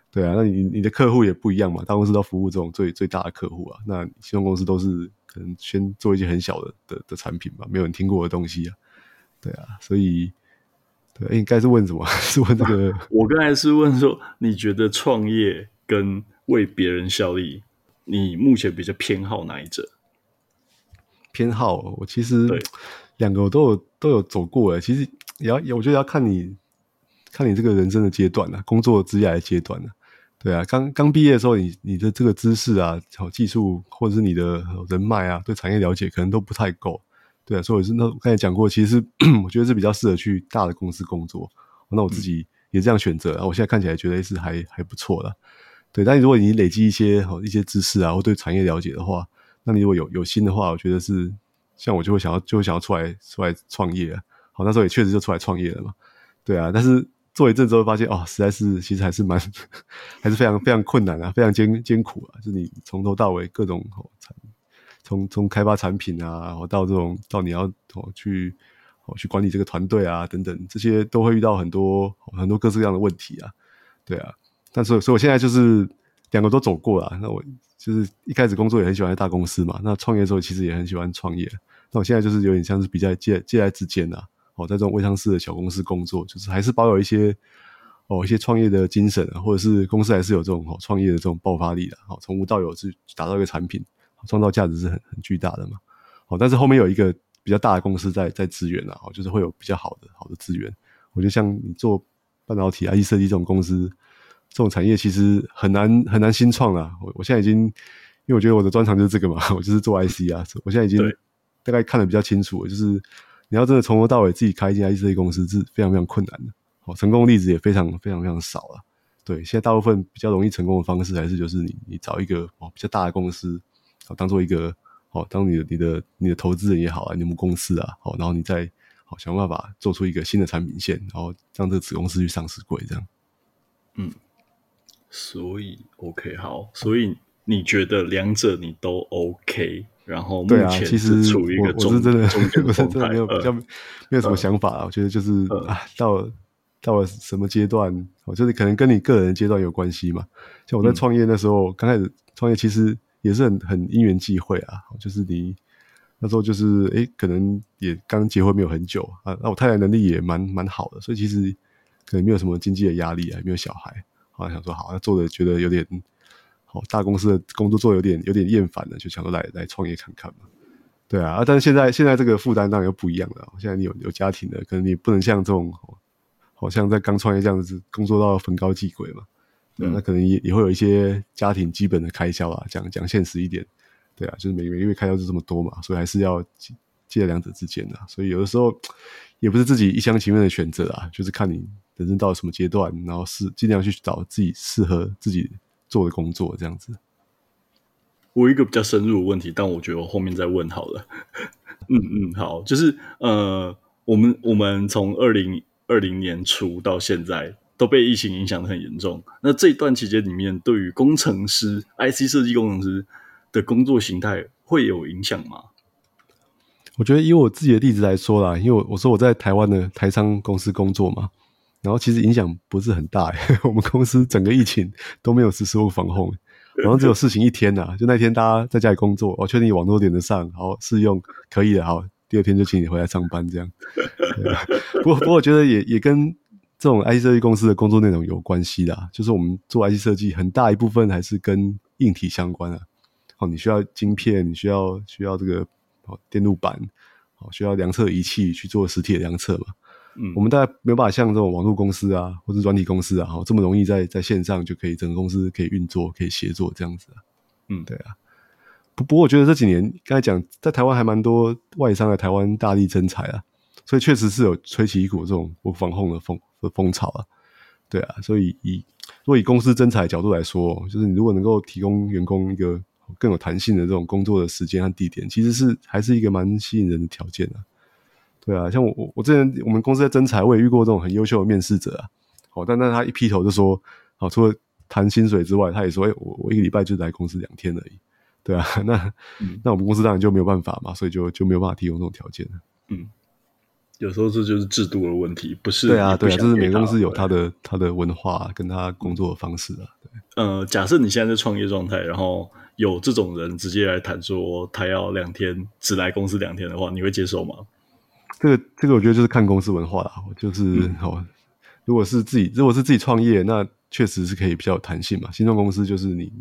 对啊，那你你的客户也不一样嘛，大公司都服务这种最最大的客户啊，那新创公司都是可能先做一些很小的的的产品吧，没有人听过的东西啊。对啊，所以对，应该是问什么？是问这个？我刚才是问说，你觉得创业跟为别人效力，你目前比较偏好哪一者？偏好我其实两个我都有都有走过诶。其实也要，我觉得要看你看你这个人生的阶段啊，工作职业的阶段啊。对啊，刚刚毕业的时候，你你的这个知识啊、技术，或者是你的人脉啊，对产业了解可能都不太够。对啊，所以我是那我刚才讲过，其实 我觉得是比较适合去大的公司工作。那我自己也这样选择，啊，我现在看起来觉得是还还不错的。对，但如果你累积一些好一些知识啊，或对产业了解的话，那你如果有有心的话，我觉得是像我就会想要就会想要出来出来创业啊。好，那时候也确实就出来创业了嘛。对啊，但是做一阵之后发现，哦，实在是其实还是蛮 还是非常非常困难啊，非常艰艰苦啊，就你从头到尾各种哦从从开发产品啊，然后到这种到你要哦去哦去管理这个团队啊等等，这些都会遇到很多很多各式各样的问题啊，对啊。但是所以我现在就是两个都走过了。那我就是一开始工作也很喜欢在大公司嘛，那创业的时候其实也很喜欢创业。那我现在就是有点像是比较介介在之间啊，哦，在这种未上市的小公司工作，就是还是保有一些哦一些创业的精神，或者是公司还是有这种哦创业的这种爆发力的，哦从无到有去打造一个产品。创造价值是很很巨大的嘛，哦，但是后面有一个比较大的公司在在支援啊，哦就是会有比较好的好的资源。我觉得像你做半导体、IC 设计这种公司，这种产业其实很难很难新创啊。我我现在已经，因为我觉得我的专长就是这个嘛，我就是做 IC 啊，我现在已经大概看的比较清楚了，就是你要真的从头到尾自己开一家 IC 设计公司是非常非常困难的，好，成功例子也非常非常非常少了。对，现在大部分比较容易成功的方式，还是就是你你找一个哦比较大的公司。好，当做一个哦，当你的你的你的投资人也好啊，你们公司啊，好，然后你再好想办法做出一个新的产品线，然后让这个子公司去上市柜，这样。嗯，所以 OK 好，所以你觉得两者你都 OK，然后目前是处于一个中、啊、我，我是真的中间 我是真的没有比较、呃、没有什么想法我觉得就是、呃、啊，到到了什么阶段，我，就是可能跟你个人阶段有关系嘛。像我在创业那时候，刚、嗯、开始创业其实也是很很因缘际会啊，就是你那时候就是哎、欸，可能也刚结婚没有很久啊，那我太太能力也蛮蛮好的，所以其实可能没有什么经济的压力啊，也没有小孩，后来想说好，那做的觉得有点好，大公司的工作做有点有点厌烦了，就想说来来创业看看嘛。对啊，啊，但是现在现在这个负担当然又不一样了。现在你有有家庭的，可能你不能像这种，好像在刚创业这样子工作到逢高继轨嘛。对、啊，那可能也也会有一些家庭基本的开销啊，讲讲现实一点，对啊，就是每每个月开销就这么多嘛，所以还是要介在两者之间的。所以有的时候也不是自己一厢情愿的选择啊，就是看你人生到了什么阶段，然后是尽量去找自己适合自己做的工作这样子。我有一个比较深入的问题，但我觉得我后面再问好了。嗯嗯，好，就是呃，我们我们从二零二零年初到现在都被疫情影响的很严重。那这一段期间里面，对于工程师、IC 设计工程师的工作形态会有影响吗？我觉得以我自己的例子来说啦，因为我我说我在台湾的台商公司工作嘛，然后其实影响不是很大。我们公司整个疫情都没有实施过防控。然后只有事情一天呐、啊，就那天大家在家里工作，我确定网络连得上，好试用可以的，好，第二天就请你回来上班这样。不过不过我觉得也也跟这种 IC 设计公司的工作内容有关系啦，就是我们做 IC 设计很大一部分还是跟硬体相关啊。好，你需要晶片，你需要需要这个好电路板，好需要量测仪器去做实体的量测嘛。嗯，我们大概没有办法像这种网络公司啊，或者软体公司啊，这么容易在在线上就可以整个公司可以运作、可以协作这样子啊。嗯，对啊。不不过我觉得这几年刚才讲，在台湾还蛮多外商来台湾大力增财啊，所以确实是有吹起一股这种不防控的风的风潮啊。对啊，所以以如果以公司增财角度来说，就是你如果能够提供员工一个更有弹性的这种工作的时间和地点，其实是还是一个蛮吸引人的条件啊。对啊，像我我我之前我们公司在征才，我也遇过这种很优秀的面试者啊。好，但但他一劈头就说，好，除了谈薪水之外，他也说，哎，我我一个礼拜就来公司两天而已。对啊，那、嗯、那我们公司当然就没有办法嘛，所以就就没有办法提供这种条件了。嗯，有时候这就是制度的问题，不是？对啊，对啊，就是每个公司有他的他的文化跟他工作的方式啊。对，呃，假设你现在在创业状态，然后有这种人直接来谈说他要两天只来公司两天的话，你会接受吗？这个这个我觉得就是看公司文化啦，就是、嗯、哦，如果是自己如果是自己创业，那确实是可以比较有弹性嘛。新创公司就是你，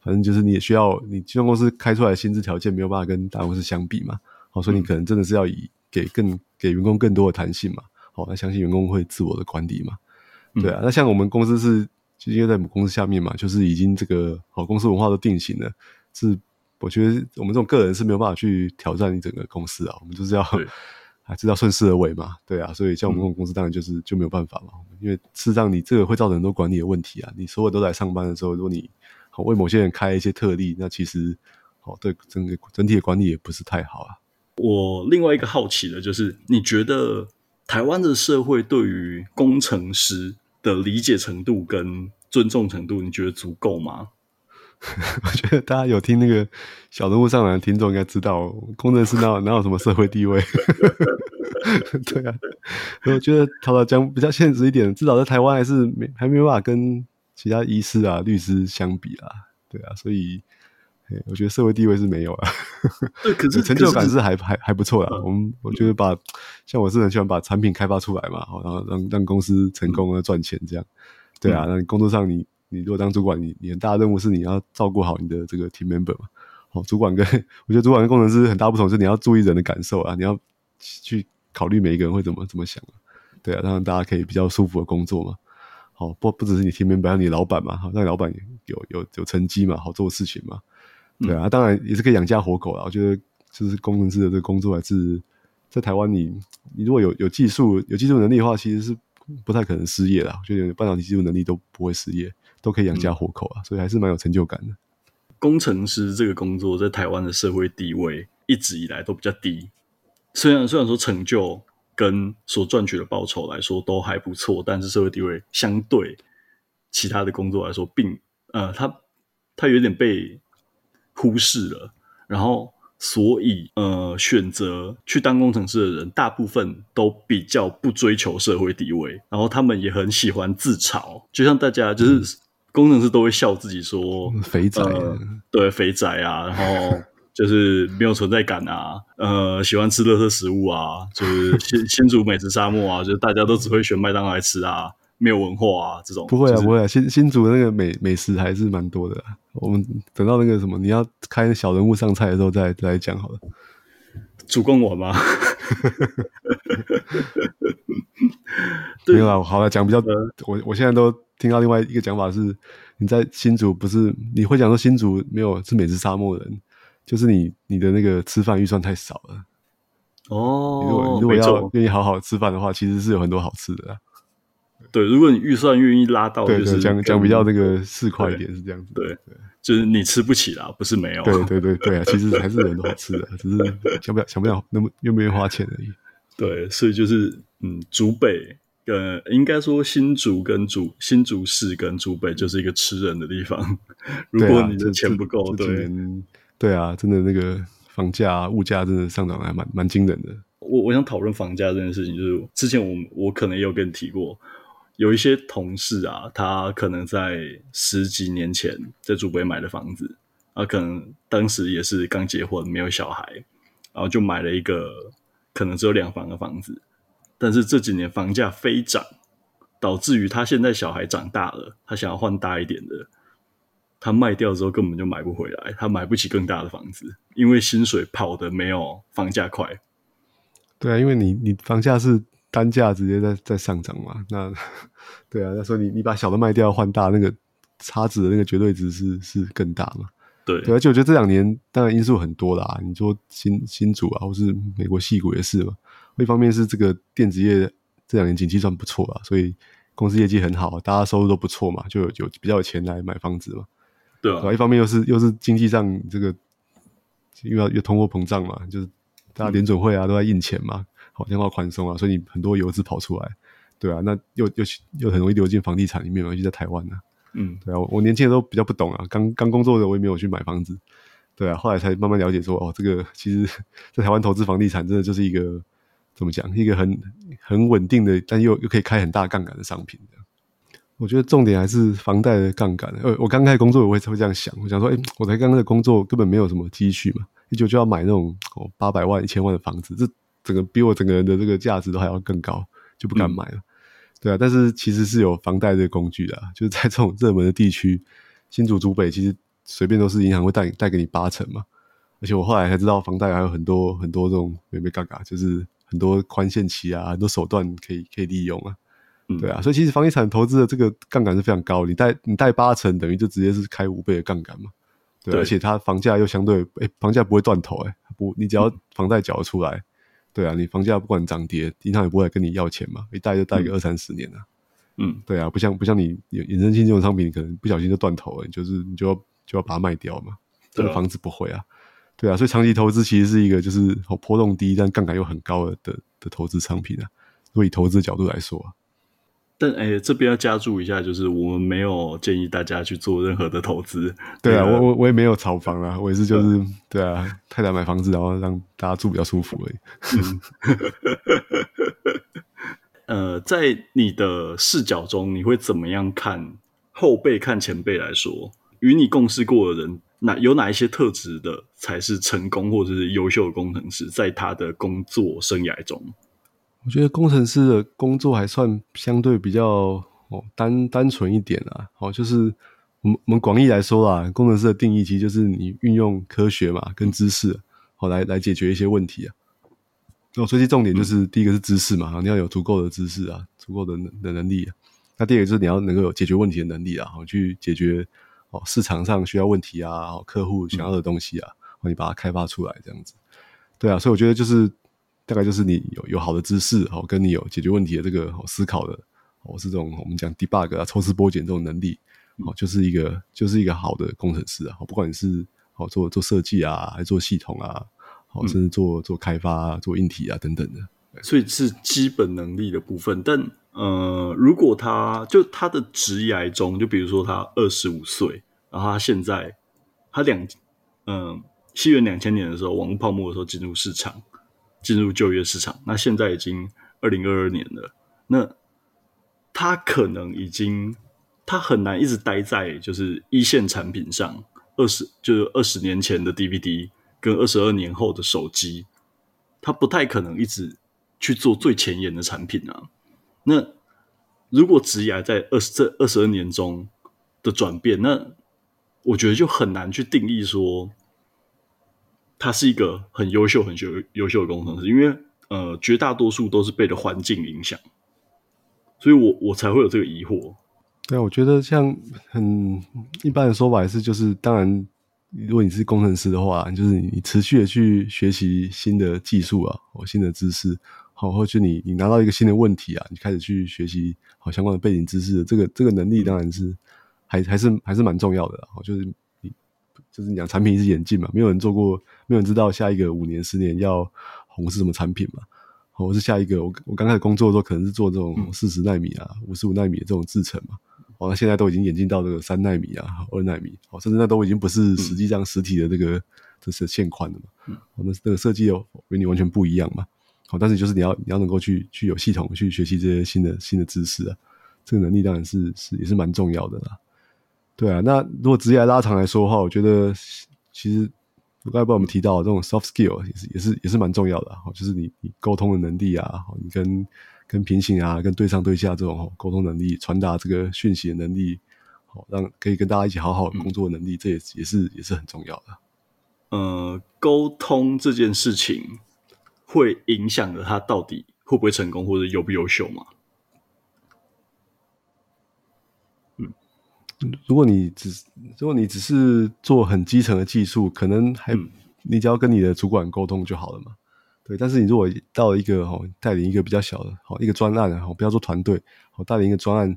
反正就是你也需要你新创公司开出来的薪资条件没有办法跟大公司相比嘛。好，所以你可能真的是要以给更给员工更多的弹性嘛。好，那相信员工会自我的管理嘛。对啊，那像我们公司是就因为在母公司下面嘛，就是已经这个好公司文化都定型了，是。我觉得我们这种个人是没有办法去挑战你整个公司啊，我们就是要还是要顺势而为嘛，对啊，所以像我们这种公司当然就是就没有办法嘛，因为事实上你这个会造成很多管理的问题啊，你所有都来上班的时候，如果你好为某些人开一些特例，那其实好对整个整体的管理也不是太好啊。我另外一个好奇的就是，你觉得台湾的社会对于工程师的理解程度跟尊重程度，你觉得足够吗？我觉得大家有听那个小人物上来的听众应该知道，工程师哪有哪有什么社会地位？对啊，我觉得讨到讲比较现实一点，至少在台湾还是没还没办法跟其他医师啊、律师相比啊。对啊，所以我觉得社会地位是没有啊。对，可是 成就感是还还还不错啦。我们我觉得把像我是很喜欢把产品开发出来嘛，然后让让公司成功啊赚钱这样。对啊，那你工作上你。你如果当主管，你你很大的任务是你要照顾好你的这个 team member 嘛？好，主管跟我觉得主管跟工程师很大不同，是你要注意人的感受啊，你要去考虑每一个人会怎么怎么想啊，对啊，让大家可以比较舒服的工作嘛。好，不不只是你 team member，让你老板嘛，好，让你老板有有有成绩嘛，好做事情嘛。对啊，当然也是可以养家活口啊。我觉得就是工程师的这个工作还是在台湾，你你如果有有技术有技术能力的话，其实是不太可能失业啦。我觉得半导体技术能力都不会失业。都可以养家糊口啊，嗯，所以还是蛮有成就感的。工程师这个工作在台湾的社会地位一直以来都比较低，虽然虽然说成就跟所赚取的报酬来说都还不错，但是社会地位相对其他的工作来说并，并呃，他他有点被忽视了，然后。所以，呃，选择去当工程师的人，大部分都比较不追求社会地位，然后他们也很喜欢自嘲，就像大家就是工程师都会笑自己说肥宅、呃，对肥宅啊，然后就是没有存在感啊，呃，喜欢吃垃圾食物啊，就是新 新竹美食沙漠啊，就是大家都只会选麦当劳来吃啊，没有文化啊，这种不会啊，就是、不会啊，新新竹的那个美美食还是蛮多的。我们等到那个什么，你要开小人物上菜的时候再再来讲好了。主攻我吗？没有啊，好了，讲比较，我我现在都听到另外一个讲法是，你在新竹不是你会讲说新竹没有是美食沙漠人，就是你你的那个吃饭预算太少了。哦，如果如果要愿意好好吃饭的话，其实是有很多好吃的啊。对，如果你预算愿意拉到，就是讲讲比较那个市侩一点是这样子。对对，就是你吃不起啦，不是没有。对对对对啊，其实还是有很多好吃的，只是想不想想不想那么愿不愿意花钱而已。对，所以就是嗯，竹北呃，应该说新竹跟竹新竹市跟竹北就是一个吃人的地方。如果你的钱不够，对对，对啊，真的那个房价物价真的上涨还蛮蛮惊人的。我我想讨论房价这件事情，就是之前我我可能也有跟你提过，有一些同事啊，他可能在十几年前在竹北买的房子，啊，可能当时也是刚结婚没有小孩，然后就买了一个。可能只有两房的房子，但是这几年房价飞涨，导致于他现在小孩长大了，他想要换大一点的，他卖掉之后根本就买不回来，他买不起更大的房子，因为薪水跑的没有房价快。对啊，因为你你房价是单价直接在在上涨嘛，那对啊，那时候你你把小的卖掉换大，那个差值的那个绝对值是是更大嘛。对，对，而且我觉得这两年当然因素很多啦。你说新新主啊，或是美国戏骨也是嘛。一方面是这个电子业这两年景气算不错啊，所以公司业绩很好，大家收入都不错嘛，就有有比较有钱来买房子嘛。对啊。一方面又是又是经济上这个，又要又通货膨胀嘛，就是大家联准会啊都在印钱嘛，好量化宽松啊，所以你很多游资跑出来，对啊，那又又又很容易流进房地产里面嘛，尤其在台湾呢、啊。嗯，对啊，我年轻的时候都比较不懂啊，刚刚工作的我也没有去买房子，对啊，后来才慢慢了解说，哦，这个其实，在台湾投资房地产真的就是一个怎么讲，一个很很稳定的，但又又可以开很大杠杆的商品。我觉得重点还是房贷的杠杆。呃，我刚开始工作我会会这样想，我想说，哎，我才刚开始工作根本没有什么积蓄嘛，一久就要买那种哦八百万、一千万的房子，这整个比我整个人的这个价值都还要更高，就不敢买了。嗯对啊，但是其实是有房贷这个工具的，啊，就是在这种热门的地区，新竹、竹北，其实随便都是银行会贷贷给你八成嘛。而且我后来才知道，房贷还有很多很多这种眉眉角角，就是很多宽限期啊，很多手段可以可以利用啊。嗯、对啊，所以其实房地产投资的这个杠杆是非常高，你贷你贷八成，等于就直接是开五倍的杠杆嘛。对，对，而且它房价又相对，哎，房价不会断头，哎，不，你只要房贷缴得出来。嗯对啊，你房价不管涨跌，银行也不会来跟你要钱嘛，一贷就贷个二三十年啊。嗯，对啊，不像不像你衍生性这种商品，可能不小心就断头了，你就是你就要就要把它卖掉嘛。这个房子不会啊，对啊，所以长期投资其实是一个就是波动低但杠杆又很高的的，的投资商品啊。如果以投资角度来说。但哎，这边要加注一下，就是我们没有建议大家去做任何的投资。对啊，我我我也没有炒房啊，我也是就是对啊，太太买房子，然后让大家住比较舒服而已。嗯、呃，在你的视角中，你会怎么样看后辈看前辈来说，与你共事过的人，哪有哪一些特质的才是成功或者是优秀的工程师，在他的工作生涯中？我觉得工程师的工作还算相对比较哦单单纯一点啊，哦，就是我们我们广义来说啦，工程师的定义其实就是你运用科学嘛跟知识，好来来解决一些问题啊。那所以重点就是、第一个是知识嘛，你要有足够的知识啊，足够的的能力。那第二个就是你要能够有解决问题的能力啊，好去解决哦市场上需要问题啊，客户想要的东西啊，你把它开发出来这样子。对啊，所以我觉得就是。大概就是你有有好的知识，哦，跟你有解决问题的这个思考的，哦，是这种我们讲 debug 啊、抽丝剥茧这种能力，哦，就是一个就是一个好的工程师啊。不管你是哦做做设计啊，还是做系统啊，哦，甚至做做开发、啊、做硬体啊等等的。所以是基本能力的部分。但呃，如果他就他的职涯中，就比如说他二十五岁，然后他现在他两嗯，西元两千年的时候，网络泡沫的时候进入市场。进入就业市场，那现在已经二零二二年了，那他可能已经他很难一直待在就是一线产品上，二十就是二十年前的 DVD 跟二十二年后的手机，他不太可能一直去做最前沿的产品啊。那如果职涯在二十这二十二年中的转变，那我觉得就很难去定义说他是一个很优秀、很优优秀的工程师，因为呃，绝大多数都是被的环境影响，所以我我才会有这个疑惑。对，我觉得像很一般的说法是，就是当然，如果你是工程师的话，就是你持续的去学习新的技术啊，或新的知识，好，或者你你拿到一个新的问题啊，你开始去学习好相关的背景知识这个这个能力，当然是还还是还是蛮重要的啦。就是你就是你讲产品一直演进嘛，没有人做过，没有人知道下一个五年十年要红是什么产品嘛。我是下一个，我我刚开始工作的时候，可能是做这种四十纳米啊、五十五纳米的这种制程嘛。哦，那现在都已经演进到这个三纳米啊、二纳米，哦，甚至那都已经不是实际上实体的这个这是线宽的嘛。嗯，哦，那那个设计哦跟你完全不一样嘛。好，但是就是你要你要能够去去有系统去学习这些新的新的知识啊，这个能力当然是是也是蛮重要的啦。对啊，那如果职业拉长来说的话，我觉得其实。我刚才不知道我们提到这种 soft skill 也是也是也是蛮重要的哈，就是你你沟通的能力啊，你跟跟平行啊，跟对上对下这种沟通能力，传达这个讯息的能力，好让可以跟大家一起好好工作的能力，嗯、这也也是也是很重要的。呃，沟通这件事情会影响着他到底会不会成功，或者优不优秀吗？如果你只如果你只是做很基层的技术，可能还你只要跟你的主管沟通就好了嘛。对，但是你如果到了一个哦带领一个比较小的哦一个专案，好不要做团队，哦带领一个专案，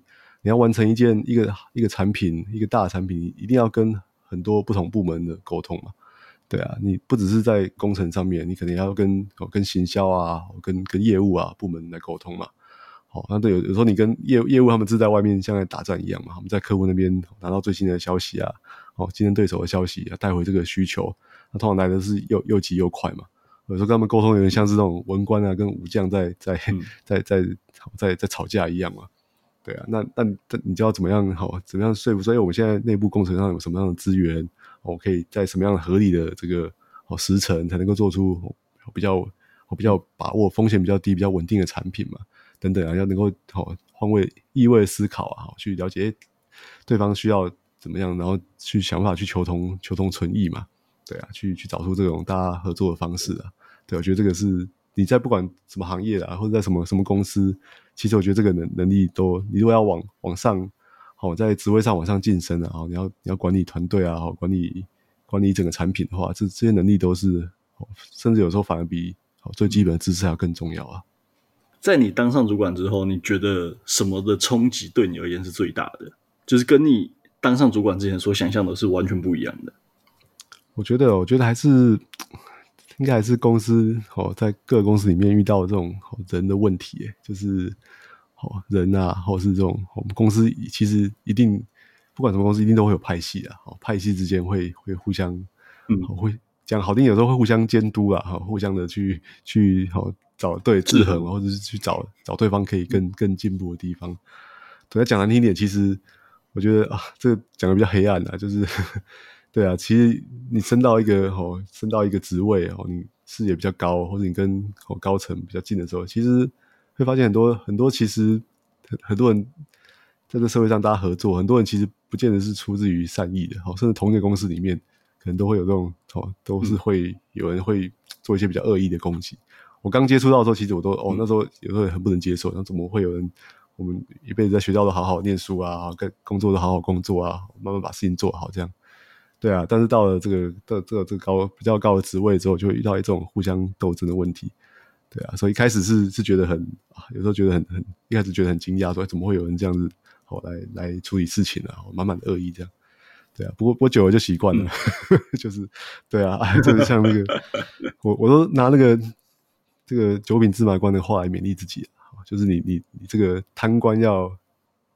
你要完成一件一个一个产品一个大的产品，一定要跟很多不同部门的沟通嘛。对啊，你不只是在工程上面，你可能要跟哦跟行销啊，跟跟业务啊部门来沟通嘛。好，那对有有时候你跟业务业务他们是在外面像在打仗一样嘛，我们在客户那边拿到最新的消息啊，哦，竞争对手的消息啊，带回这个需求，那通常来的是又又急又快嘛。有时候跟他们沟通有点像是这种文官啊跟武将在在在在在在吵架一样嘛。对啊，那那你就要怎么样好，怎么样说服说，哎，我们现在内部工程上有什么样的资源，我可以在什么样的合理的这个哦时程才能够做出比较比较把握风险比较低、比较稳定的产品嘛。等等啊，要能够好换位、易位思考啊，好去了解对方需要怎么样，然后去想法去求同、求同存异嘛。对啊，去去找出这种大家合作的方式啊。对，我觉得这个是你在不管什么行业啊，或者在什么什么公司，其实我觉得这个能能力都，你如果要往往上，好在职位上往上晋升啊，好你要你要管理团队啊，好管理管理整个产品的话，这这些能力都是，甚至有时候反而比最基本的知识还要更重要啊。在你当上主管之后，你觉得什么的冲击对你而言是最大的？就是跟你当上主管之前所想象的是完全不一样的。我觉得，我觉得还是应该还是公司哦，在各个公司里面遇到这种人的问题，就是哦人啊，或是这种我们公司其实一定不管什么公司，一定都会有派系啊，哦派系之间会会互相嗯会讲好听，有时候会互相监督啊，哈，互相的去去好。找对制衡，或者是去找找对方可以更更进步的地方。对，讲难听点，其实我觉得啊，这个讲的比较黑暗啊，就是 对啊，其实你升到一个哦，升到一个职位哦，你视野比较高，或者你跟哦高层比较近的时候，其实会发现很多很多，其实很很多人在这社会上大家合作，很多人其实不见得是出自于善意的，哦，甚至同一个公司里面，可能都会有这种哦，都是会有人会做一些比较恶意的攻击。我刚接触到的时候，其实我都哦，那时候有时候也很不能接受，那怎么会有人？我们一辈子在学校都好好念书啊，跟工作都好好工作啊，慢慢把事情做好这样。对啊，但是到了这个这这个这个高比较高的职位之后，就会遇到一种互相斗争的问题。对啊，所以一开始是是觉得很啊，有时候觉得很很一开始觉得很惊讶，说怎么会有人这样子好来来处理事情啊？满满的恶意这样。对啊，不过不过久了就习惯了，嗯、就是对啊，就是像那个我我都拿那个。这个九品芝麻官的话来勉励自己，啊就是你你你这个贪官要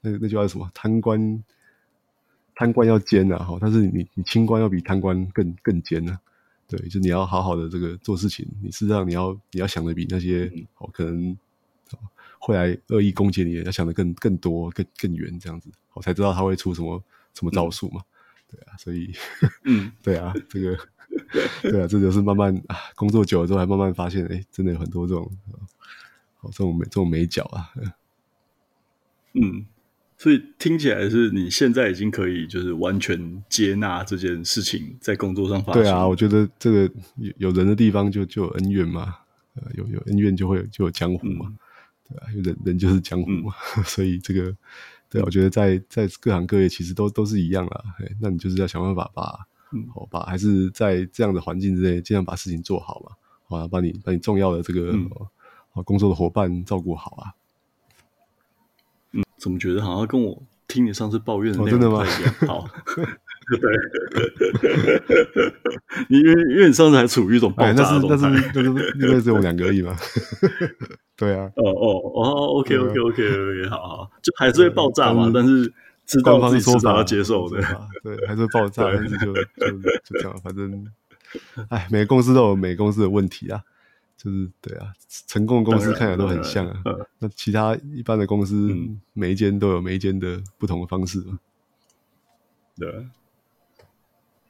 那那句话是什么？贪官贪官要奸啊！哈，但是你你清官要比贪官更更奸啊！对，就你要好好的这个做事情，你事实上你要你要想的比那些哦可能会来恶意攻击你，要想的更更多、更更远这样子，我才知道他会出什么什么招数嘛。对啊，所以，嗯，对啊，这个，对啊，这就是慢慢啊，工作久了之后，还慢慢发现，哎，真的有很多这种，哦，这种美这种美角啊。嗯，所以听起来是你现在已经可以就是完全接纳这件事情在工作上发生。对啊，我觉得这个有有人的地方就就有恩怨嘛，呃，有有恩怨就会就有江湖嘛，嗯、对啊，人人就是江湖嘛，嗯、所以这个。对，我觉得在在各行各业其实都都是一样啦。那你就是要想办法把，嗯，好把还是在这样的环境之内，尽量把事情做好嘛，好啊，把你把你重要的这个、嗯、工作的伙伴照顾好啊。嗯，怎么觉得好像跟我听你上次抱怨的内容不太一样？哦、好 对，因为因为你上次还处于一种爆炸状态，但是但是但是因为只有两个而已嘛。对啊，哦哦哦，OK OK OK OK，好好，就还是会爆炸嘛，但是知道自己说法要接受的，对，还是会爆炸，但是就就就这样，反正，哎，每个公司都有每个公司的问题啊，就是对啊，成功的公司看起来都很像啊，那其他一般的公司，每一间都有每一间的不同的方式嘛，对，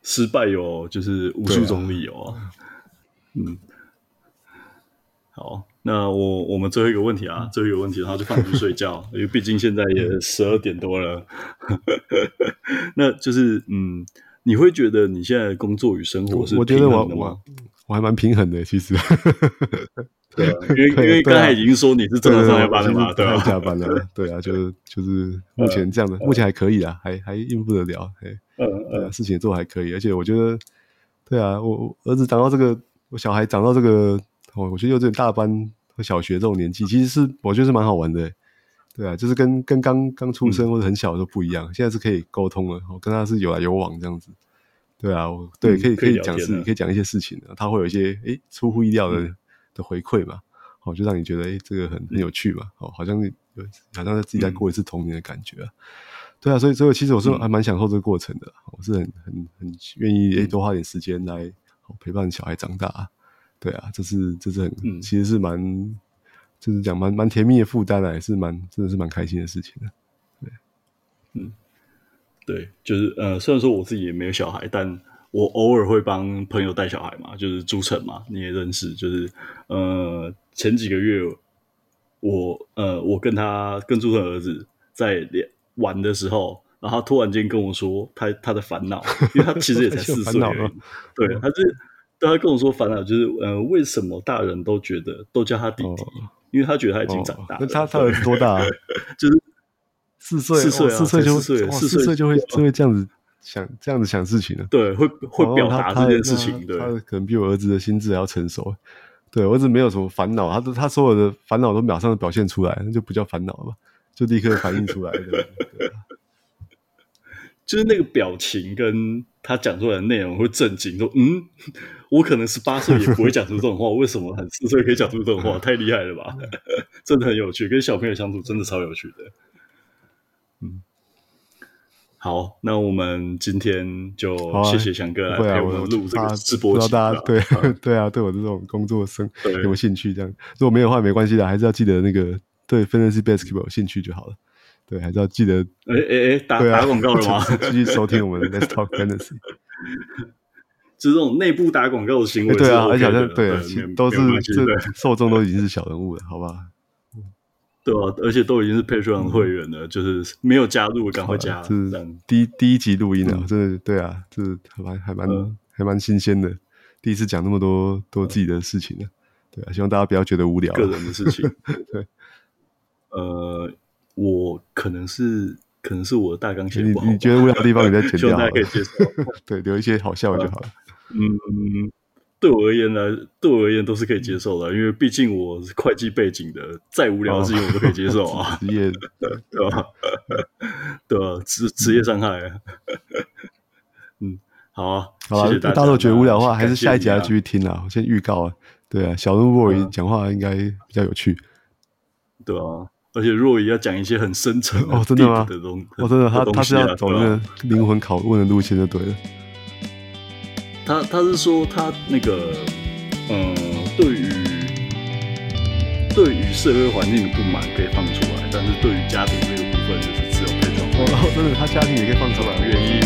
失败有就是无数种理由啊，嗯。好，那我我们最后一个问题啊，最后一个问题，然后就放你去睡觉，因为毕竟现在也十二点多了。那就是，嗯，你会觉得你现在的工作与生活是平衡的吗？我，我，我还蛮平衡的，其实。对啊，因为因为刚才已经说你是正常上下班了嘛，对啊，加班了，对啊，就是就是目前这样的，目前还可以啊，还还应付得了，嘿，嗯嗯，事情做还可以，而且我觉得，对啊，我我儿子长到这个，我小孩长到这个。我，我觉得幼稚园大班和小学这种年纪，其实是我觉得是蛮好玩的，欸，对啊，就是跟跟刚刚出生或者很小的时候不一样，嗯、现在是可以沟通了，我跟他是有来有往这样子，对啊，我对，可以可以讲事，可以讲一些事情的，他会有一些诶出乎意料的、嗯、的回馈嘛，哦，就让你觉得诶这个很很有趣嘛，哦，好像有好像在自己在过一次童年的感觉，啊，嗯、对啊，所以所以其实我是还蛮享受这个过程的，嗯、我是很很很愿意诶多花点时间来陪伴小孩长大。对啊，这是这是很，嗯、其实是蛮，就是讲蛮蛮甜蜜的负担啊，也是蛮真的是蛮开心的事情的。对，嗯，对，就是呃，虽然说我自己也没有小孩，但我偶尔会帮朋友带小孩嘛，就是朱晨嘛，你也认识，就是呃前几个月我呃我跟他跟朱晨儿子在玩的时候，然后他突然间跟我说他他的烦恼，因为他其实也才四岁对，他是。他跟我说烦恼就是，呃，为什么大人都觉得都叫他弟弟？因为他觉得他已经长大了。那他他儿子多大？就是四岁，四岁，四岁就四岁就会就会这样子想，这样子想事情了。对，会会表达这件事情。对，他可能比我儿子的心智还要成熟。对，我儿子没有什么烦恼，他都他所有的烦恼都马上表现出来，那就不叫烦恼了嘛，就立刻反应出来的。就是那个表情跟他讲出来的内容会震惊，说：“嗯，我可能十八岁也不会讲出这种话，为什么很四岁可以讲出这种话？太厉害了吧！真的很有趣，跟小朋友相处真的超有趣的。”嗯，好，那我们今天就谢谢翔哥来陪我们录这个直播。不知道大家对 对啊，对我这种工作生有没有兴趣？这样如果没有的话，没关系的，还是要记得那个对 Fantasy Basketball 有兴趣就好了。对，还是要记得，哎哎哎，打打广告了吗？继续收听我们的 Let's Talk Fantasy，就是这种内部打广告的行为，对啊，而且好像对，都是这受众都已经是小人物了，好吧？对啊，而且都已经是 Patreon 会员了，就是没有加入，赶快加。是第一第一集录音啊，真的对啊，这还还蛮还蛮新鲜的，第一次讲那么多多自己的事情呢，对啊，希望大家不要觉得无聊，个人的事情，对，呃。我可能是可能是我的大纲写不好，你觉得无聊的地方你再剪 掉，希望大家可以接受。对，留一些好笑的就好了。嗯，对我而言呢，对我而言都是可以接受的，因为毕竟我是会计背景的，再无聊的事情我都可以接受啊。职业 对吧？对吧？职职业伤害。嗯，好啊，好了，大家都觉得无聊的话，还是下一集要继续听啊。我先预告啊，对啊，小人物讲话应该比较有趣，对啊。而且若雨要讲一些很深沉哦，真的吗？哦，真的，他他是要走那个灵魂拷问的路线就对了。他他是说他那个，嗯，对于对于社会环境的不满可以放出来，但是对于家庭这个部分，就是只有配装。哦，真的，他家庭也可以放出来，愿意